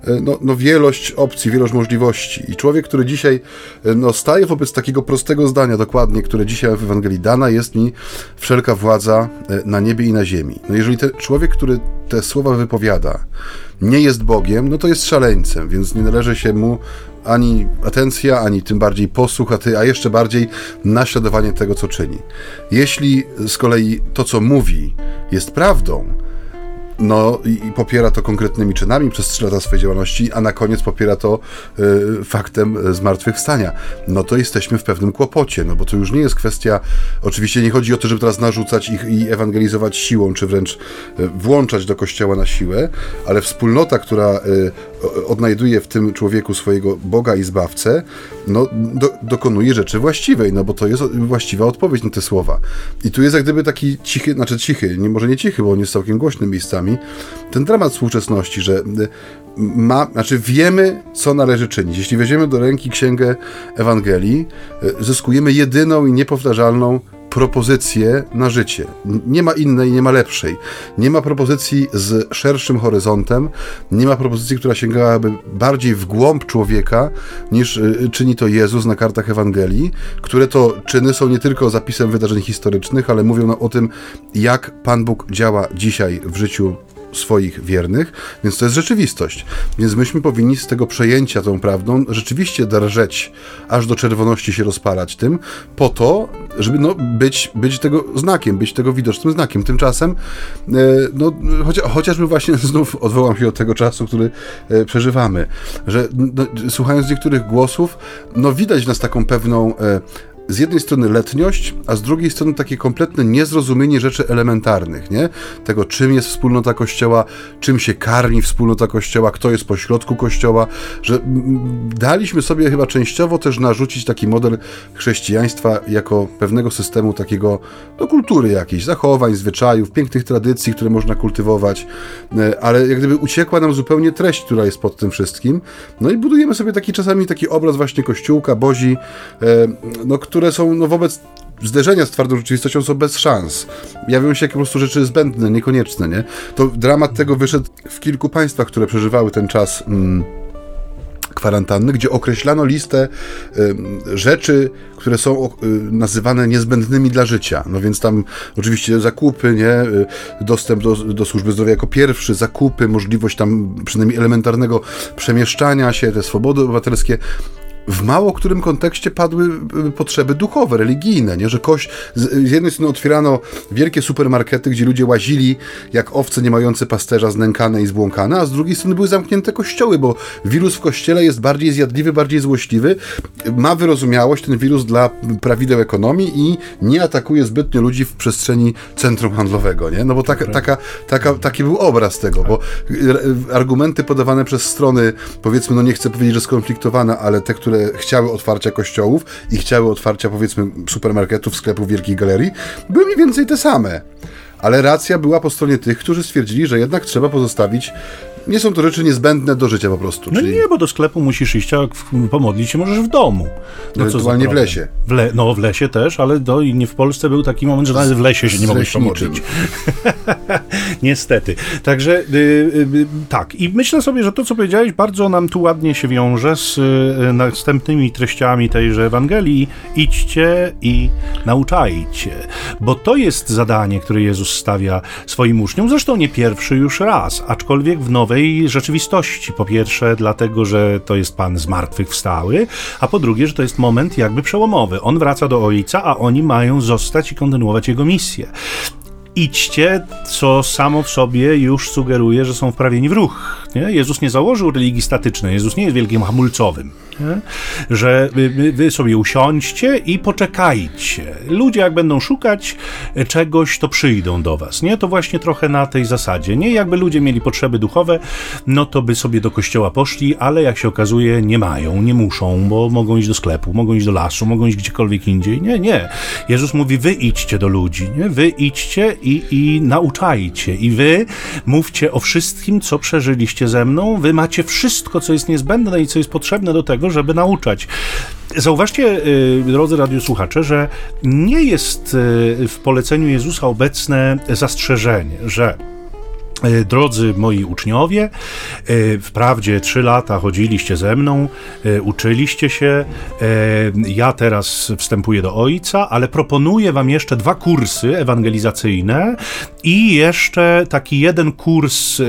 Speaker 1: e, no, no wielość opcji, wielość możliwości. I człowiek, który dzisiaj e, no, staje wobec takiego prostego zdania dokładnie, które dzisiaj w Ewangelii dana jest mi wszelka władza na niebie i na ziemi. No jeżeli ten człowiek, który te słowa wypowiada, nie jest Bogiem, no to jest szaleńcem, więc nie należy się mu ani atencja, ani tym bardziej posłuch, a, ty, a jeszcze bardziej naśladowanie tego, co czyni. Jeśli z kolei to, co mówi, jest prawdą, no i, popiera to konkretnymi czynami przez 3 lata swojej działalności, a na koniec popiera to y, faktem zmartwychwstania. No to jesteśmy w pewnym kłopocie, no bo to już nie jest kwestia, oczywiście nie chodzi o to, żeby teraz narzucać ich i ewangelizować siłą, czy wręcz y, włączać do kościoła na siłę, ale wspólnota, która y, odnajduje w tym człowieku swojego Boga i Zbawcę, no, do, dokonuje rzeczy właściwej, no bo to jest właściwa odpowiedź na te słowa. I tu jest jak gdyby taki cichy, znaczy cichy, nie, może nie cichy, bo on jest całkiem głośnym miejscami, ten dramat współczesności, że ma, znaczy wiemy, co należy czynić. Jeśli weźmiemy do ręki księgę Ewangelii, zyskujemy jedyną i niepowtarzalną propozycję na życie. Nie ma innej, nie ma lepszej. Nie ma propozycji z szerszym horyzontem, nie ma propozycji, która sięgałaby bardziej w głąb człowieka, niż y, czyni to Jezus na kartach Ewangelii, które to czyny są nie tylko zapisem wydarzeń historycznych, ale mówią o tym, jak Pan Bóg działa dzisiaj w życiu swoich wiernych, więc to jest rzeczywistość. Więc myśmy powinni z tego przejęcia tą prawdą rzeczywiście drżeć, aż do czerwoności się rozpalać tym, po to, żeby no, być, być tego znakiem, być tego widocznym znakiem. Tymczasem, e, no, chocia, chociażby właśnie znów odwołam się od tego czasu, który e, przeżywamy, że no, słuchając niektórych głosów, no widać w nas taką pewną e, z jednej strony letniość, a z drugiej strony takie kompletne niezrozumienie rzeczy elementarnych, nie? Tego, czym jest wspólnota Kościoła, czym się karmi wspólnota Kościoła, kto jest pośrodku Kościoła, że daliśmy sobie chyba częściowo też narzucić taki model chrześcijaństwa jako pewnego systemu takiego, no kultury jakiejś, zachowań, zwyczajów, pięknych tradycji, które można kultywować, e, ale jak gdyby uciekła nam zupełnie treść, która jest pod tym wszystkim, no i budujemy sobie taki czasami taki obraz właśnie Kościółka, Bozi, e, no, które są no, wobec zderzenia z twardą rzeczywistością są bez szans. Jawią się po prostu rzeczy zbędne, niekonieczne, nie? To dramat tego wyszedł w kilku państwach, które przeżywały ten czas... Mm, kwarantanny, gdzie określano listę y, rzeczy, które są y, nazywane niezbędnymi dla życia. No więc tam oczywiście zakupy, nie? Y, dostęp do, do służby zdrowia jako pierwszy, zakupy, możliwość tam przynajmniej elementarnego przemieszczania się, te swobody obywatelskie w mało którym kontekście padły y, potrzeby duchowe, religijne, nie? że koś, z, jednej strony otwierano wielkie supermarkety, gdzie ludzie łazili jak owce nie mające pasterza znękane i zbłąkane, a z drugiej strony były zamknięte kościoły, bo wirus w kościele jest bardziej zjadliwy, bardziej złośliwy, ma wyrozumiałość ten wirus dla prawideł ekonomii i nie atakuje zbytnio ludzi w przestrzeni centrum handlowego, nie? No bo taka, taka, taka, taki był obraz tego, bo y, argumenty podawane przez strony, powiedzmy, no nie chcę powiedzieć, że skonfliktowane, ale te, które które chciały otwarcia kościołów i chciały otwarcia, powiedzmy, supermarketów, sklepów, wielkich galerii, były mniej więcej te same. Ale racja była po stronie tych, którzy stwierdzili, że jednak trzeba pozostawić nie są to rzeczy niezbędne do życia po prostu.
Speaker 2: No czyli... nie, bo do sklepu musisz iść, a pomodlić się możesz w domu.
Speaker 1: No Ewentualnie w lesie.
Speaker 2: W le... No w lesie też, ale do, nie w Polsce był taki moment, że nawet w lesie się nie mogłeś pomodlić. Niestety. Także y, y, tak. I myślę sobie, że to, co powiedziałeś, bardzo nam tu ładnie się wiąże z y, następnymi treściami tejże Ewangelii. Idźcie i nauczajcie. Bo to jest zadanie, które Jezus stawia swoim uczniom. Zresztą nie pierwszy już raz, aczkolwiek w nowej rzeczywistości. Po pierwsze, dlatego, że to jest Pan zmartwychwstały, a po drugie, że to jest moment jakby przełomowy. On wraca do Ojca, a oni mają zostać i kontynuować jego misję idźcie, co samo w sobie już sugeruje, że są wprawieni w ruch. Nie? Jezus nie założył religii statycznej, Jezus nie jest wielkim hamulcowym. Nie? Że wy, wy, sobie usiądźcie i poczekajcie. Ludzie, jak będą szukać czegoś, to przyjdą do was. Nie? To właśnie trochę na tej zasadzie. Nie jakby ludzie mieli potrzeby duchowe, no to by sobie do kościoła poszli, ale jak się okazuje, nie mają, nie muszą, bo mogą iść do sklepu, mogą iść do lasu, mogą iść gdziekolwiek indziej. Nie, nie. Jezus mówi, wy idźcie do ludzi, nie? wy idźcie i, i nauczajcie. I wy mówcie o wszystkim, co przeżyliście ze mną. Wy macie wszystko, co jest niezbędne i co jest potrzebne do tego, żeby nauczać. Zauważcie, y, drodzy radiosłuchacze, że nie jest y, w poleceniu Jezusa obecne zastrzeżenie, że drodzy moi uczniowie, e, wprawdzie trzy lata chodziliście ze mną, e, uczyliście się. Ja teraz wstępuję do Ojca, ale proponuję Wam jeszcze dwa kursy ewangelizacyjne i jeszcze taki jeden kurs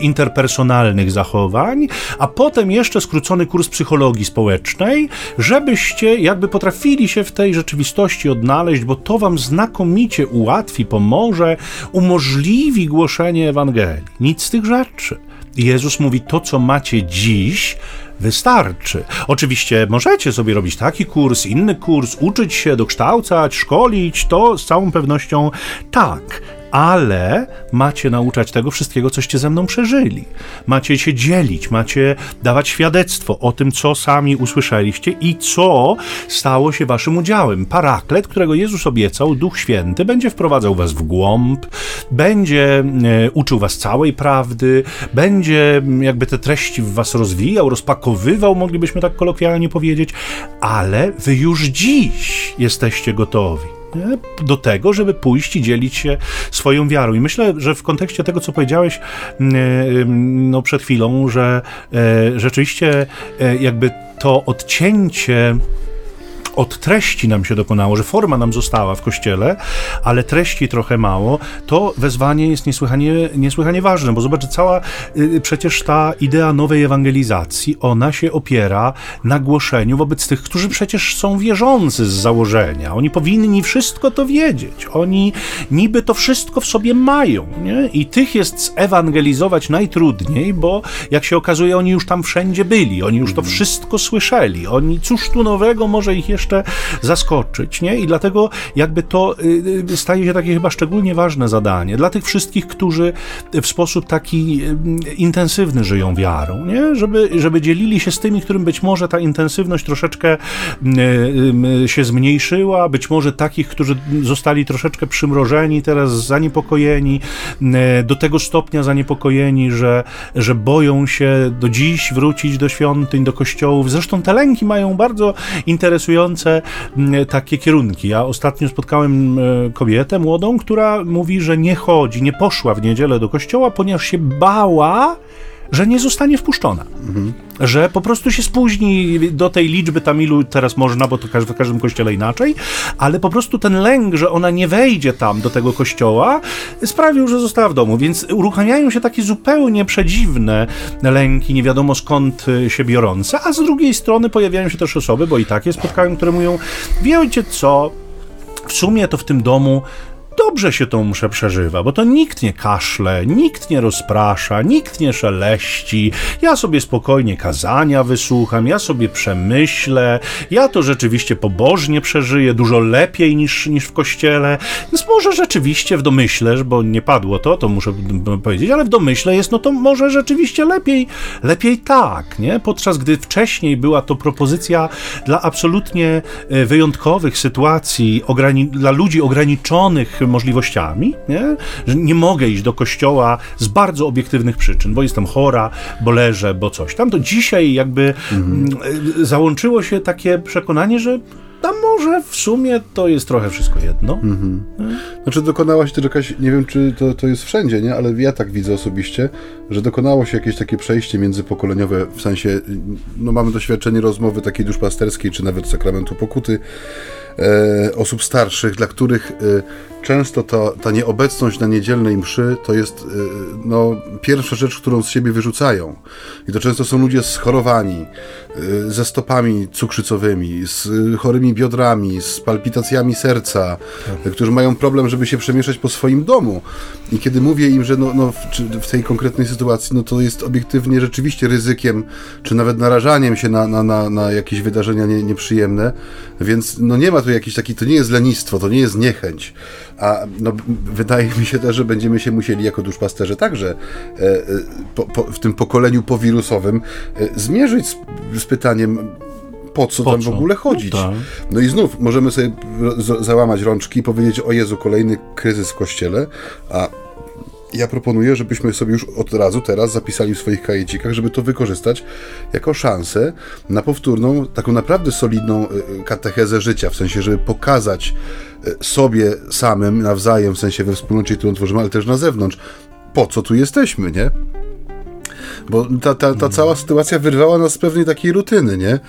Speaker 2: interpersonalnych zachowań, a potem jeszcze skrócony kurs psychologii społecznej, żebyście jakby potrafili się w tej rzeczywistości odnaleźć, bo to Wam znakomicie ułatwi, pomoże, umożliwi głoszenie Ewangelii Ewangelii. Nic z tych rzeczy. Jezus mówi: To, co macie dziś, wystarczy. Oczywiście możecie sobie robić taki kurs, inny kurs, uczyć się, dokształcać, szkolić, to z całą pewnością tak ale macie nauczać tego wszystkiego, coście ze mną przeżyli. Macie się dzielić, macie dawać świadectwo o tym, co sami usłyszeliście i co stało się waszym udziałem. Paraklet, którego Jezus obiecał, Duch Święty, będzie wprowadzał was w głąb, będzie e, uczył was całej prawdy, będzie jakby te treści w was rozwijał, rozpakowywał, moglibyśmy tak kolokwialnie powiedzieć, ale wy już dziś jesteście gotowi? Do tego, żeby pójść i dzielić się swoją wiarą. I myślę, że w kontekście tego, co powiedziałeś no, przed chwilą, że e, rzeczywiście e, jakby to odcięcie od treści nam się dokonało, że forma nam została w kościele, ale treści trochę mało, to wezwanie jest niesłychanie, niesłychanie ważne, bo zobacz, cała y, przecież ta idea nowej ewangelizacji, ona się opiera na głoszeniu wobec tych, którzy przecież są wierzący z założenia. Oni powinni wszystko to wiedzieć. Oni niby to wszystko w sobie mają, nie? I tych jest ewangelizować najtrudniej, bo jak się okazuje, oni już tam wszędzie byli, oni już to mhm. wszystko słyszeli. Oni, cóż tu nowego może ich jeszcze jeszcze zaskoczyć, nie? I dlatego jakby to y, y, staje się takie chyba szczególnie ważne zadanie dla tych wszystkich, którzy w sposób taki y, intensywny żyją wiarą, nie? Żeby, żeby dzielili się z tymi, którym być może ta intensywność troszeczkę się zmniejszyła, być może takich, którzy zostali troszeczkę przymrożeni, teraz zaniepokojeni, do tego stopnia zaniepokojeni, że, że boją się do dziś wrócić do świątyń, do kościołów. Zresztą te lęki mają bardzo interesujące Mm, takie kierunki. Ja ostatnio spotkałem e, kobietę młodą, która mówi, że nie chodzi, nie poszła w niedzielę do kościoła, ponieważ się bała, że nie zostanie wpuszczona. Mhm. Że po prostu się spóźni do tej liczby tam, ilu teraz można, bo to w każdym kościele inaczej, ale po prostu ten lęk, że ona nie wejdzie tam do tego kościoła, sprawił, że została w domu. Więc uruchamiają się takie zupełnie przedziwne lęki, nie wiadomo skąd y, się biorące, a z drugiej strony pojawiają się też osoby, bo i takie spotkałem, które mówią: Wiecie co? W sumie to w tym domu dobrze się tą mszę przeżywa, bo to nikt nie kaszle, nikt nie rozprasza, nikt nie szeleści. Ja sobie spokojnie kazania wysłucham, ja sobie przemyślę, ja to rzeczywiście pobożnie przeżyję, dużo lepiej niż, niż w kościele. Więc może rzeczywiście w domyśle, bo nie padło to, to muszę powiedzieć, ale w domyśle jest, no to może rzeczywiście lepiej, lepiej tak, nie? Podczas gdy wcześniej była to propozycja dla absolutnie e, wyjątkowych sytuacji, dla ludzi ograniczonych możliwościami, nie? że nie mogę iść do kościoła z bardzo obiektywnych przyczyn, bo jestem chora, bo leżę, bo coś tam, to dzisiaj jakby mhm. załączyło się takie przekonanie, że a może w sumie to jest trochę wszystko jedno. Mhm.
Speaker 1: Znaczy dokonała się też jakaś, nie wiem czy to, to jest wszędzie, nie? ale ja tak widzę osobiście, że dokonało się jakieś takie przejście międzypokoleniowe, w sensie, no mamy doświadczenie rozmowy takiej duszpasterskiej, czy nawet sakramentu pokuty, e, osób starszych, dla których e, często ta, ta nieobecność na niedzielnej mszy to jest y, no, pierwsza rzecz, którą z siebie wyrzucają. I to często są ludzie schorowani, y, ze stopami cukrzycowymi, z chorymi biodrami, z palpitacjami serca, tak. którzy mają problem, żeby się przemieszczać po swoim domu. I kiedy mówię im, że no, no w, w, tej konkretnej sytuacji, no to jest obiektywnie rzeczywiście ryzykiem, czy nawet narażaniem się na, na, na, na jakieś wydarzenia nie, nieprzyjemne, więc no nie ma tu jakiejś takiej, to nie jest lenistwo, to nie jest niechęć a no, wydaje mi się też, że będziemy się musieli jako duszpasterze także e, e, po, po, w tym pokoleniu powirusowym e, zmierzyć z, z pytaniem, po co po tam co? w ogóle chodzić. No, tak. no, i znów możemy sobie załamać rączki i powiedzieć, o Jezu, kolejny kryzys w kościele, a ja proponuję, żebyśmy sobie już od razu teraz zapisali w swoich kajecikach, żeby to wykorzystać jako szansę na powtórną, taką naprawdę solidną katechezę życia, w sensie, żeby pokazać sobie samym, nawzajem, w sensie we wspólnocie, którą tworzymy, ale też na zewnątrz. Po co tu jesteśmy, nie? Bo ta, ta, ta cała sytuacja wyrwała nas z pewnej takiej rutyny, nie?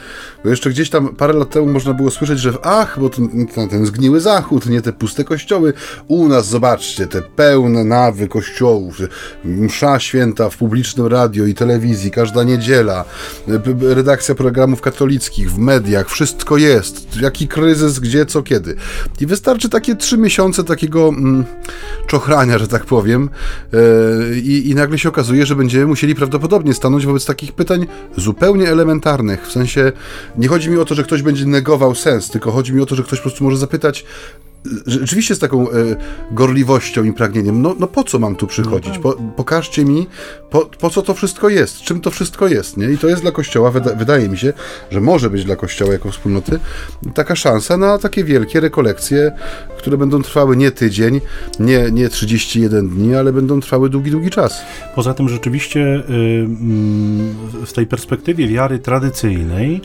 Speaker 1: Bo jeszcze gdzieś tam parę lat temu można było słyszeć, że ach, bo ten, ten zgniły zachód, nie te puste kościoły. U nas, zobaczcie, te pełne nawy kościołów, msza święta w publicznym radio i telewizji, każda niedziela, redakcja programów katolickich, w mediach, wszystko jest. Jaki kryzys, gdzie, co, kiedy. I wystarczy takie trzy miesiące takiego mm, czochrania, że tak powiem, yy, i nagle się okazuje, że będziemy musieli prawdopodobnie stanąć wobec takich pytań zupełnie elementarnych. W sensie nie chodzi mi o to, że ktoś będzie negował sens, tylko chodzi mi o to, że ktoś po prostu może zapytać, rzeczywiście z taką e, gorliwością i pragnieniem, no, no po co mam tu przychodzić? Po, pokażcie mi, po, po co to wszystko jest, czym to wszystko jest, nie? I to jest dla Kościoła, wyda, wydaje mi się, że może być dla Kościoła jako wspólnoty taka szansa na takie wielkie rekolekcje, które będą trwały nie tydzień, nie, nie 31 dni, ale będą trwały długi, długi czas.
Speaker 2: Poza tym rzeczywiście y, mm, w tej perspektywie wiary tradycyjnej,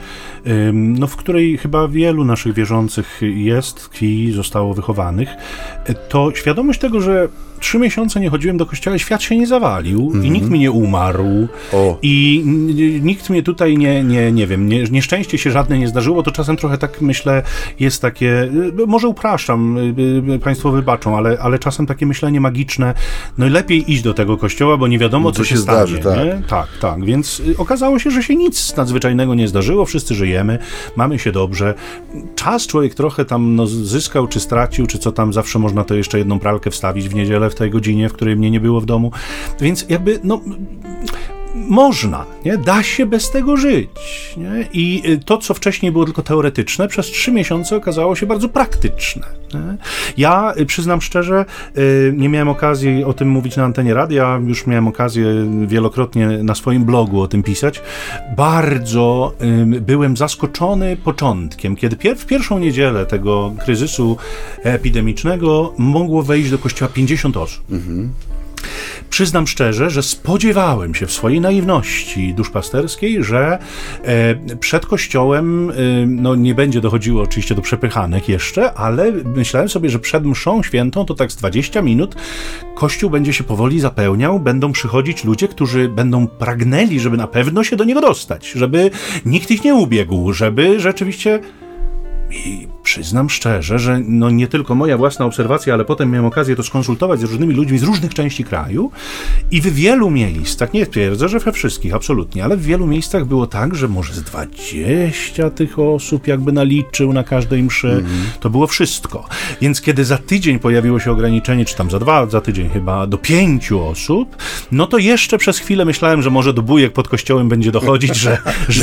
Speaker 2: no w której chyba wielu naszych wierzących jest, tkwi, zostało zostało wychowanych, to świadomość tego, że trzy miesiące nie chodziłem do kościoła, świat się nie zawalił mm -hmm. i
Speaker 1: Mhm.
Speaker 2: nikt mi nie umarł
Speaker 1: O.
Speaker 2: i nikt mnie tutaj nie, nie, nie wiem, nie, nieszczęście się żadne nie zdarzyło, to czasem trochę tak myślę, jest takie, y, może upraszczam, y, y, państwo wybaczą, ale, ale czasem takie myślenie magiczne, no i lepiej iść do tego kościoła, bo nie wiadomo, co
Speaker 1: Co
Speaker 2: się,
Speaker 1: się
Speaker 2: stanie.
Speaker 1: zdarzy, tak.
Speaker 2: nie? tak, tak, więc okazało się, że się nic nadzwyczajnego nie zdarzyło, wszyscy żyjemy, mamy się dobrze. Czas człowiek trochę tam no, zyskał, czy stracił, czy co tam, zawsze można to jeszcze jedną pralkę wstawić w niedzielę w tej godzinie, w której mnie nie było w domu, więc jakby, no można, nie? da się bez tego żyć. Nie? I y, to, co wcześniej było tylko teoretyczne, przez trzy miesiące okazało się bardzo praktyczne. Nie? Ja y, przyznam szczerze, y, nie miałem okazji o tym mówić na antenie radia, już miałem okazję wielokrotnie na swoim blogu o tym pisać. Bardzo byłem zaskoczony początkiem, kiedy w pierwszą niedzielę tego kryzysu epidemicznego mogło wejść do kościoła 50 osób. Przyznam szczerze, że spodziewałem się w swojej naiwności duszpasterskiej, że e, przed kościołem e, no, nie będzie dochodziło oczywiście do przepychanek jeszcze, ale myślałem sobie, że przed mszą świętą to tak z 20 minut kościół będzie się powoli zapełniał, będą przychodzić ludzie, którzy będą pragnęli, żeby na pewno się do niego dostać, żeby nikt ich nie ubiegł, żeby rzeczywiście przyznam szczerze, że no nie tylko moja własna obserwacja, ale potem miałem okazję to skonsultować z różnymi ludźmi z różnych części kraju i w wielu miejscach, nie twierdzę, że we wszystkich, absolutnie, ale w wielu miejscach było tak, że może z 20 tych osób jakby naliczył na każdej mszy, to było wszystko. Więc kiedy za tydzień pojawiło się ograniczenie, czy tam za dwa, za tydzień chyba, do pięciu osób, no to jeszcze przez chwilę myślałem, że może do bujek pod kościołem będzie dochodzić, że, że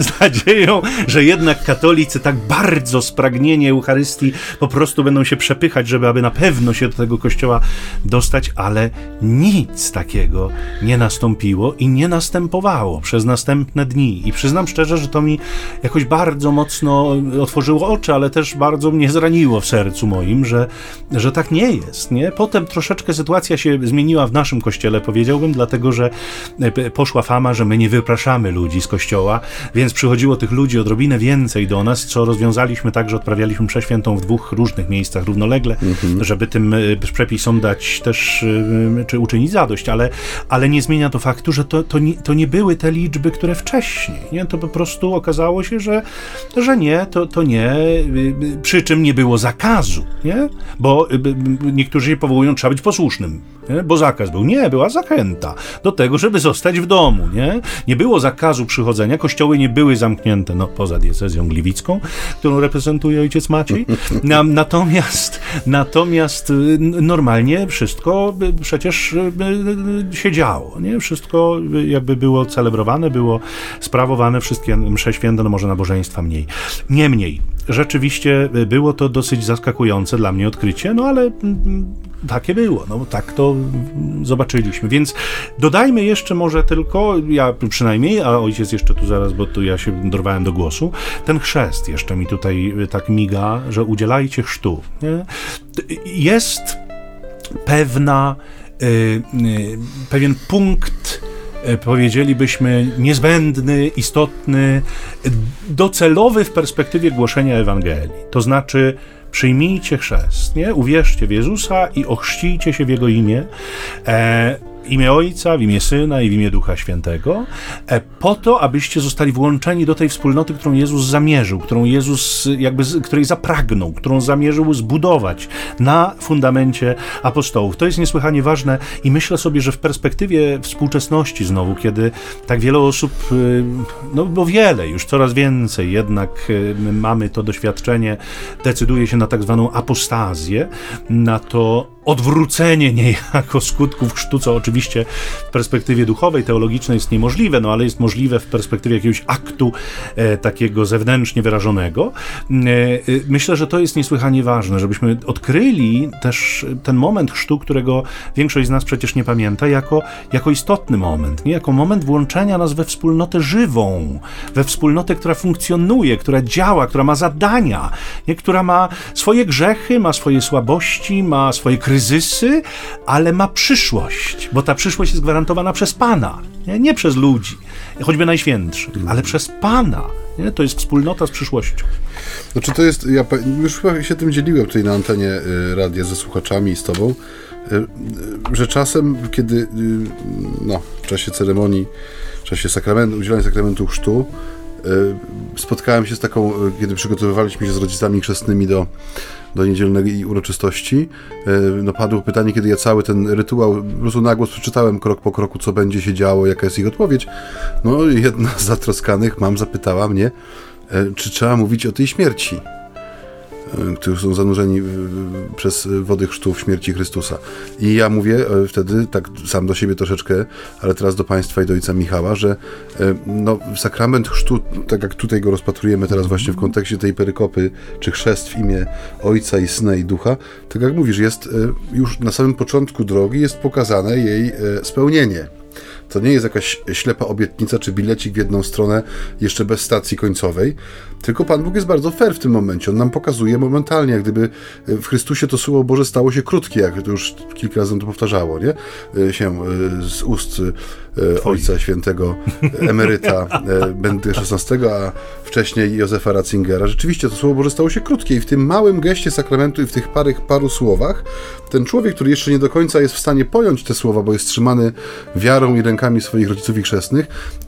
Speaker 2: z nadzieją, że jednak katolicy tak bardzo spragnieni Eucharystii po prostu będą się przepychać, żeby aby na pewno się do tego kościoła dostać, ale nic takiego nie nastąpiło i nie następowało przez następne dni. I przyznam szczerze, że to mi jakoś bardzo mocno otworzyło oczy, ale też bardzo mnie zraniło w sercu moim, że, że tak nie jest. Nie? Potem troszeczkę sytuacja się zmieniła w naszym kościele, powiedziałbym, dlatego że e, poszła fama, że my nie wypraszamy ludzi z kościoła, więc przychodziło tych ludzi odrobinę więcej do nas, co rozwiązaliśmy tak, że odprawialiśmy mszę świętą w dwóch różnych miejscach równolegle, żeby tym e, przepisom dać też, e, czy uczynić zadość, ale, ale nie zmienia to faktu, że to, to, nie, to nie były te liczby, które wcześniej, nie? To po prostu okazało się, że, że nie, to, to nie, y, przy czym nie było zakazu, nie? Bo niektórzy się powołują, trzeba być posłusznym, nie? bo zakaz był. Nie, była zachęta do tego, żeby zostać w domu, nie? Nie było zakazu przychodzenia, kościoły nie były zamknięte, no poza diecezją gliwicką, którą reprezentuje ojciec Maciej. Na, natomiast, natomiast y, normalnie wszystko y, przecież y, się działo, nie? Wszystko jakby było celebrowane, było sprawowane, wszystkie msze święte, no może nabożeństwa mniej. Niemniej, rzeczywiście było to dosyć zaskakujące dla mnie odkrycie, no ale mm, takie było, no tak to zobaczyliśmy. Więc dodajmy jeszcze może tylko, ja przynajmniej, a ojciec jeszcze tu zaraz, bo tu ja się dorwałem do głosu, ten chrzest jeszcze mi tutaj y, tak miga, że udzielajcie chrztu. Nie? Jest pewna, y, y, pewien punkt, powiedzielibyśmy, niezbędny, istotny, docelowy w perspektywie głoszenia Ewangelii. To znaczy, przyjmijcie chrzest, nie? uwierzcie w Jezusa i ochrzcijcie się w Jego imię. E, w imię Ojca, w imię Syna i w imię Ducha Świętego, e, po to, abyście zostali włączeni do tej wspólnoty, którą Jezus zamierzył, którą Jezus jakby, z- której zapragnął, którą zamierzył zbudować na fundamencie apostołów. To jest niesłychanie ważne i myślę sobie, że w perspektywie współczesności znowu, kiedy tak wiele osób, y, no bo wiele, już coraz więcej jednak my mamy to doświadczenie, decyduje się na tak zwaną apostazję, na to odwrócenie niejako skutków chrztu, co oczywiście w perspektywie duchowej, teologicznej jest niemożliwe, no ale jest możliwe w perspektywie jakiegoś aktu e, takiego zewnętrznie wyrażonego. E, e, myślę, że to jest niesłychanie ważne, żebyśmy odkryli też ten moment chrztu, którego większość z nas przecież nie pamięta, jako, jako istotny moment, nie? jako moment włączenia nas we wspólnotę żywą, we wspólnotę, która funkcjonuje, która działa, która ma zadania, nie? która ma swoje grzechy, ma swoje słabości, ma swoje kryzysy, ale ma przyszłość, bo ta przyszłość jest gwarantowana przez Pana, nie, nie przez ludzi, choćby najświętszych, ale przez Pana. Nie? To jest wspólnota z przyszłością.
Speaker 1: Znaczy to jest, ja już chyba się tym dzieliłem tutaj na antenie y, radia ze słuchaczami i z tobą, y, y, że czasem, kiedy no, w czasie ceremonii, w czasie sakramentu, udzielania sakramentu chrztu, spotkałem się z taką, kiedy przygotowywaliśmy się z rodzicami chrzestnymi do, do niedzielnej uroczystości, no padło pytanie, kiedy ja cały ten rytuał po prostu na głos przeczytałem krok po kroku, co będzie się działo, jaka jest ich odpowiedź. No jedna z zatroskanych mam zapytała mnie, E, czy trzeba mówić o tej śmierci, e, którzy są zanurzeni przez wody chrztu w śmierci Chrystusa. I ja mówię e, wtedy, tak sam do siebie troszeczkę, ale teraz do Państwa i do Ojca Michała, że no, sakrament chrztu, tak jak tutaj go rozpatrujemy teraz właśnie w kontekście tej perykopy, czy chrzest w imię Ojca i Syna i Ducha, tak jak mówisz, jest już na samym początku drogi jest pokazane jej spełnienie to nie jest jakaś ślepa obietnica czy bilecik w jedną stronę, jeszcze bez stacji końcowej, tylko Pan Bóg jest bardzo fair w tym momencie. On nam pokazuje momentalnie, jak gdyby w Chrystusie to Słowo Boże stało się krótkie, jak to już kilka razy to powtarzało, nie? E, się e, z ust e, Ojca Świętego emeryta Benedykta XVI, a wcześniej Józefa Ratzingera. Rzeczywiście to Słowo Boże stało się krótkie i w tym małym geście sakramentu i w tych parych, paru słowach ten człowiek, który jeszcze nie do końca jest w stanie pojąć te słowa, bo jest trzymany wiarą i swoich rodziców i chrzestnych,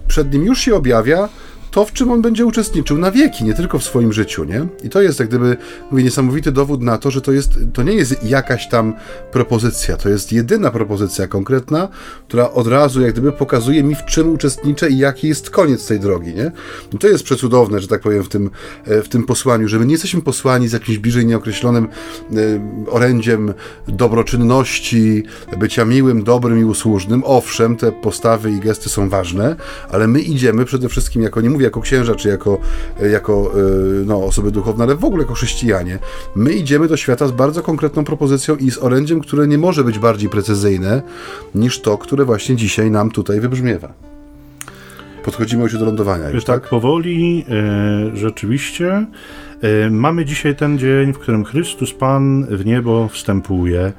Speaker 1: przed nim już się objawia to, w czym on będzie uczestniczył na wieki, nie tylko w swoim życiu, nie? I to jest jak gdyby, mówię, niesamowity dowód na to, że to jest, to nie jest jakaś tam propozycja, to jest jedyna propozycja konkretna, która od razu jak gdyby pokazuje mi, w czym uczestniczę i jaki jest koniec tej drogi, nie? I to jest przecudowne, że tak powiem, w tym, e, w tym posłaniu, że my nie jesteśmy posłani z jakimś bliżej nieokreślonym e, orędziem dobroczynności, bycia miłym, dobrym i usłużnym. Owszem, te postawy i gesty są ważne, ale my idziemy przede wszystkim jako, nie mówię mówię jako księża, czy jako, jako e, no, osoby duchowne, ale w ogóle jako chrześcijanie, my idziemy do świata z bardzo konkretną propozycją i z orędziem, które nie może być bardziej precyzyjne niż to, które właśnie dzisiaj nam tutaj wybrzmiewa. Podchodzimy już do lądowania. Już,
Speaker 2: tak, tak powoli e, rzeczywiście. E, mamy dzisiaj ten dzień, w którym Chrystus Pan w niebo wstępuje.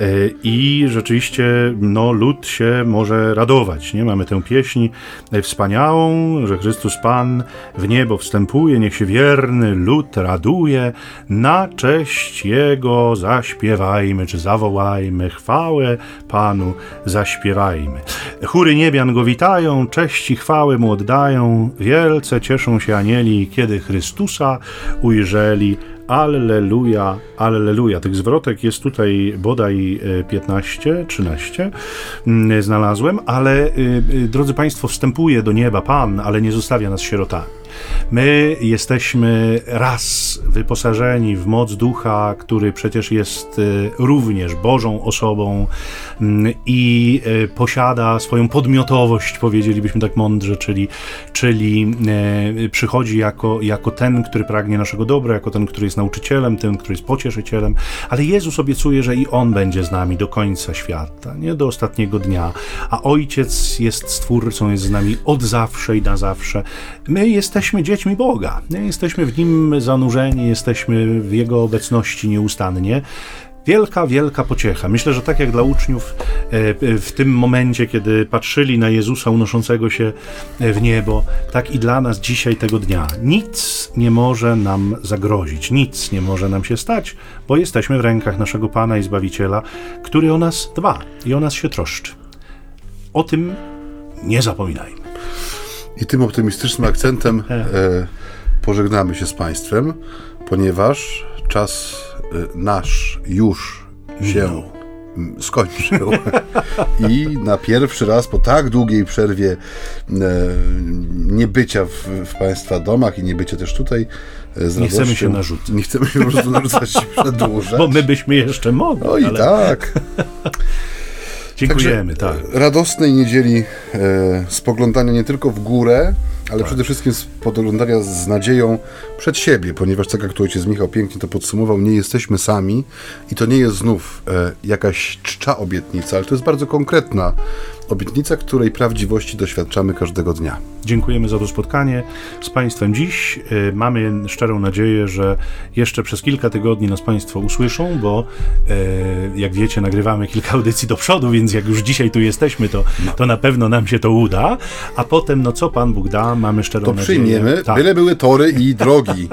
Speaker 2: E, i rzeczywiście no, lud się może radować. Nie? Mamy tę pieśń e, wspaniałą, że Chrystus Pan w niebo wstępuje, niech się wierny lud raduje, na cześć Jego zaśpiewajmy, czy zawołajmy, chwałę Panu zaśpiewajmy. Chóry niebian go witają, cześć i chwałę mu oddają, wielce cieszą się anieli, kiedy Chrystusa ujrzeli Alleluja, Alleluja. Tych zwrotek jest tutaj bodaj 15, e, 13 mm, znalazłem, ale e, e, drodzy Państwo, wstępuje do nieba Pan, ale nie zostawia nas sierotami. My jesteśmy raz wyposażeni w moc ducha, który przecież jest y, również Bożą osobą mm, i y, posiada swoją podmiotowość, powiedzielibyśmy tak mądrze, czyli, czyli y, przychodzi jako, jako ten, który pragnie naszego dobra, jako ten, który jest nauczycielem, ten, który jest pocieszycielem, ale Jezus obiecuje, że i On będzie z nami do końca świata, nie do ostatniego dnia, a Ojciec jest Stwórcą, jest z nami od zawsze i na zawsze. My jesteśmy jesteśmy dziećmi Boga. Jesteśmy w Nim zanurzeni, jesteśmy w Jego obecności nieustannie. Wielka, wielka pociecha. Myślę, że tak jak dla uczniów e, w tym momencie, kiedy patrzyli na Jezusa unoszącego się e, w niebo, tak i dla nas dzisiaj tego dnia. Nic nie może nam zagrozić, nic nie może nam się stać, bo jesteśmy w rękach naszego Pana i Zbawiciela, który o nas dba i o nas się troszczy. O tym nie zapominajmy.
Speaker 1: I tym optymistycznym akcentem e, pożegnamy się z Państwem, ponieważ czas e, nasz już się skończył. I na pierwszy raz po tak długiej przerwie e, niebycia w, w Państwa domach i niebycia też tutaj
Speaker 2: e, z Nie chcemy się narzucać.
Speaker 1: Nie chcemy się po prostu narzucać przedłużać.
Speaker 2: Bo my byśmy jeszcze mogli.
Speaker 1: No i ale... tak.
Speaker 2: Dziękujemy, Także
Speaker 1: tak. Radosnej niedzieli e, spoglądania nie tylko w górę, ale tak. przede wszystkim spoglądania z nadzieją przed siebie, ponieważ tak jak tu ojciec Michał pięknie to podsumował, nie jesteśmy sami i to nie jest znów e, jakaś czcza obietnica, ale to jest bardzo konkretna Obietnica, której prawdziwości doświadczamy każdego dnia.
Speaker 2: Dziękujemy za to spotkanie z Państwem dziś. Y, mamy szczerą nadzieję, że jeszcze przez kilka tygodni nas Państwo usłyszą, bo y, jak wiecie, nagrywamy kilka audycji do przodu, więc jak już dzisiaj tu jesteśmy, to, to na pewno nam się to uda. A potem, no co Pan Bóg da, mamy szczerą
Speaker 1: To
Speaker 2: nadzieję.
Speaker 1: przyjmiemy,
Speaker 2: Tak.
Speaker 1: byle były tory i drogi,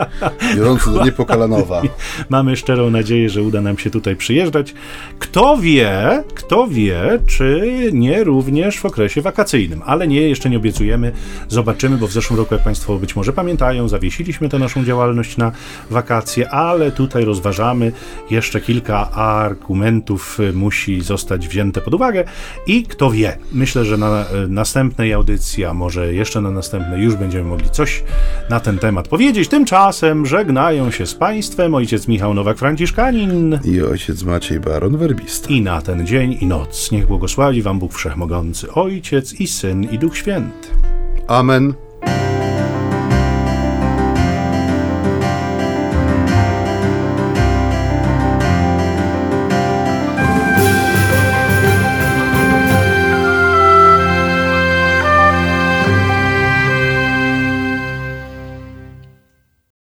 Speaker 1: biorące do Niepokalanowa.
Speaker 2: Mamy szczerą nadzieję, że uda nam się tutaj przyjeżdżać. Kto wie, kto wie, czy nie również w okresie wakacyjnym, ale nie, jeszcze nie obiecujemy. Zobaczymy, bo w zeszłym roku, jak Państwo być może pamiętają, zawiesiliśmy tę naszą działalność na wakacje, ale tutaj rozważamy. Jeszcze kilka argumentów y, musi zostać wzięte pod uwagę i kto wie, myślę, że na y, następnej audycji, a może jeszcze na następnej już będziemy mogli coś na ten temat powiedzieć. Tymczasem żegnają się z Państwem ojciec Michał Nowak-Franciszkanin
Speaker 1: I ojciec Maciej Baron Werbista.
Speaker 2: i na ten dzień i noc niech błogosławi Wam Bóg Wszechmogący, Ojciec i Syn i Duch Święty.
Speaker 1: Amen.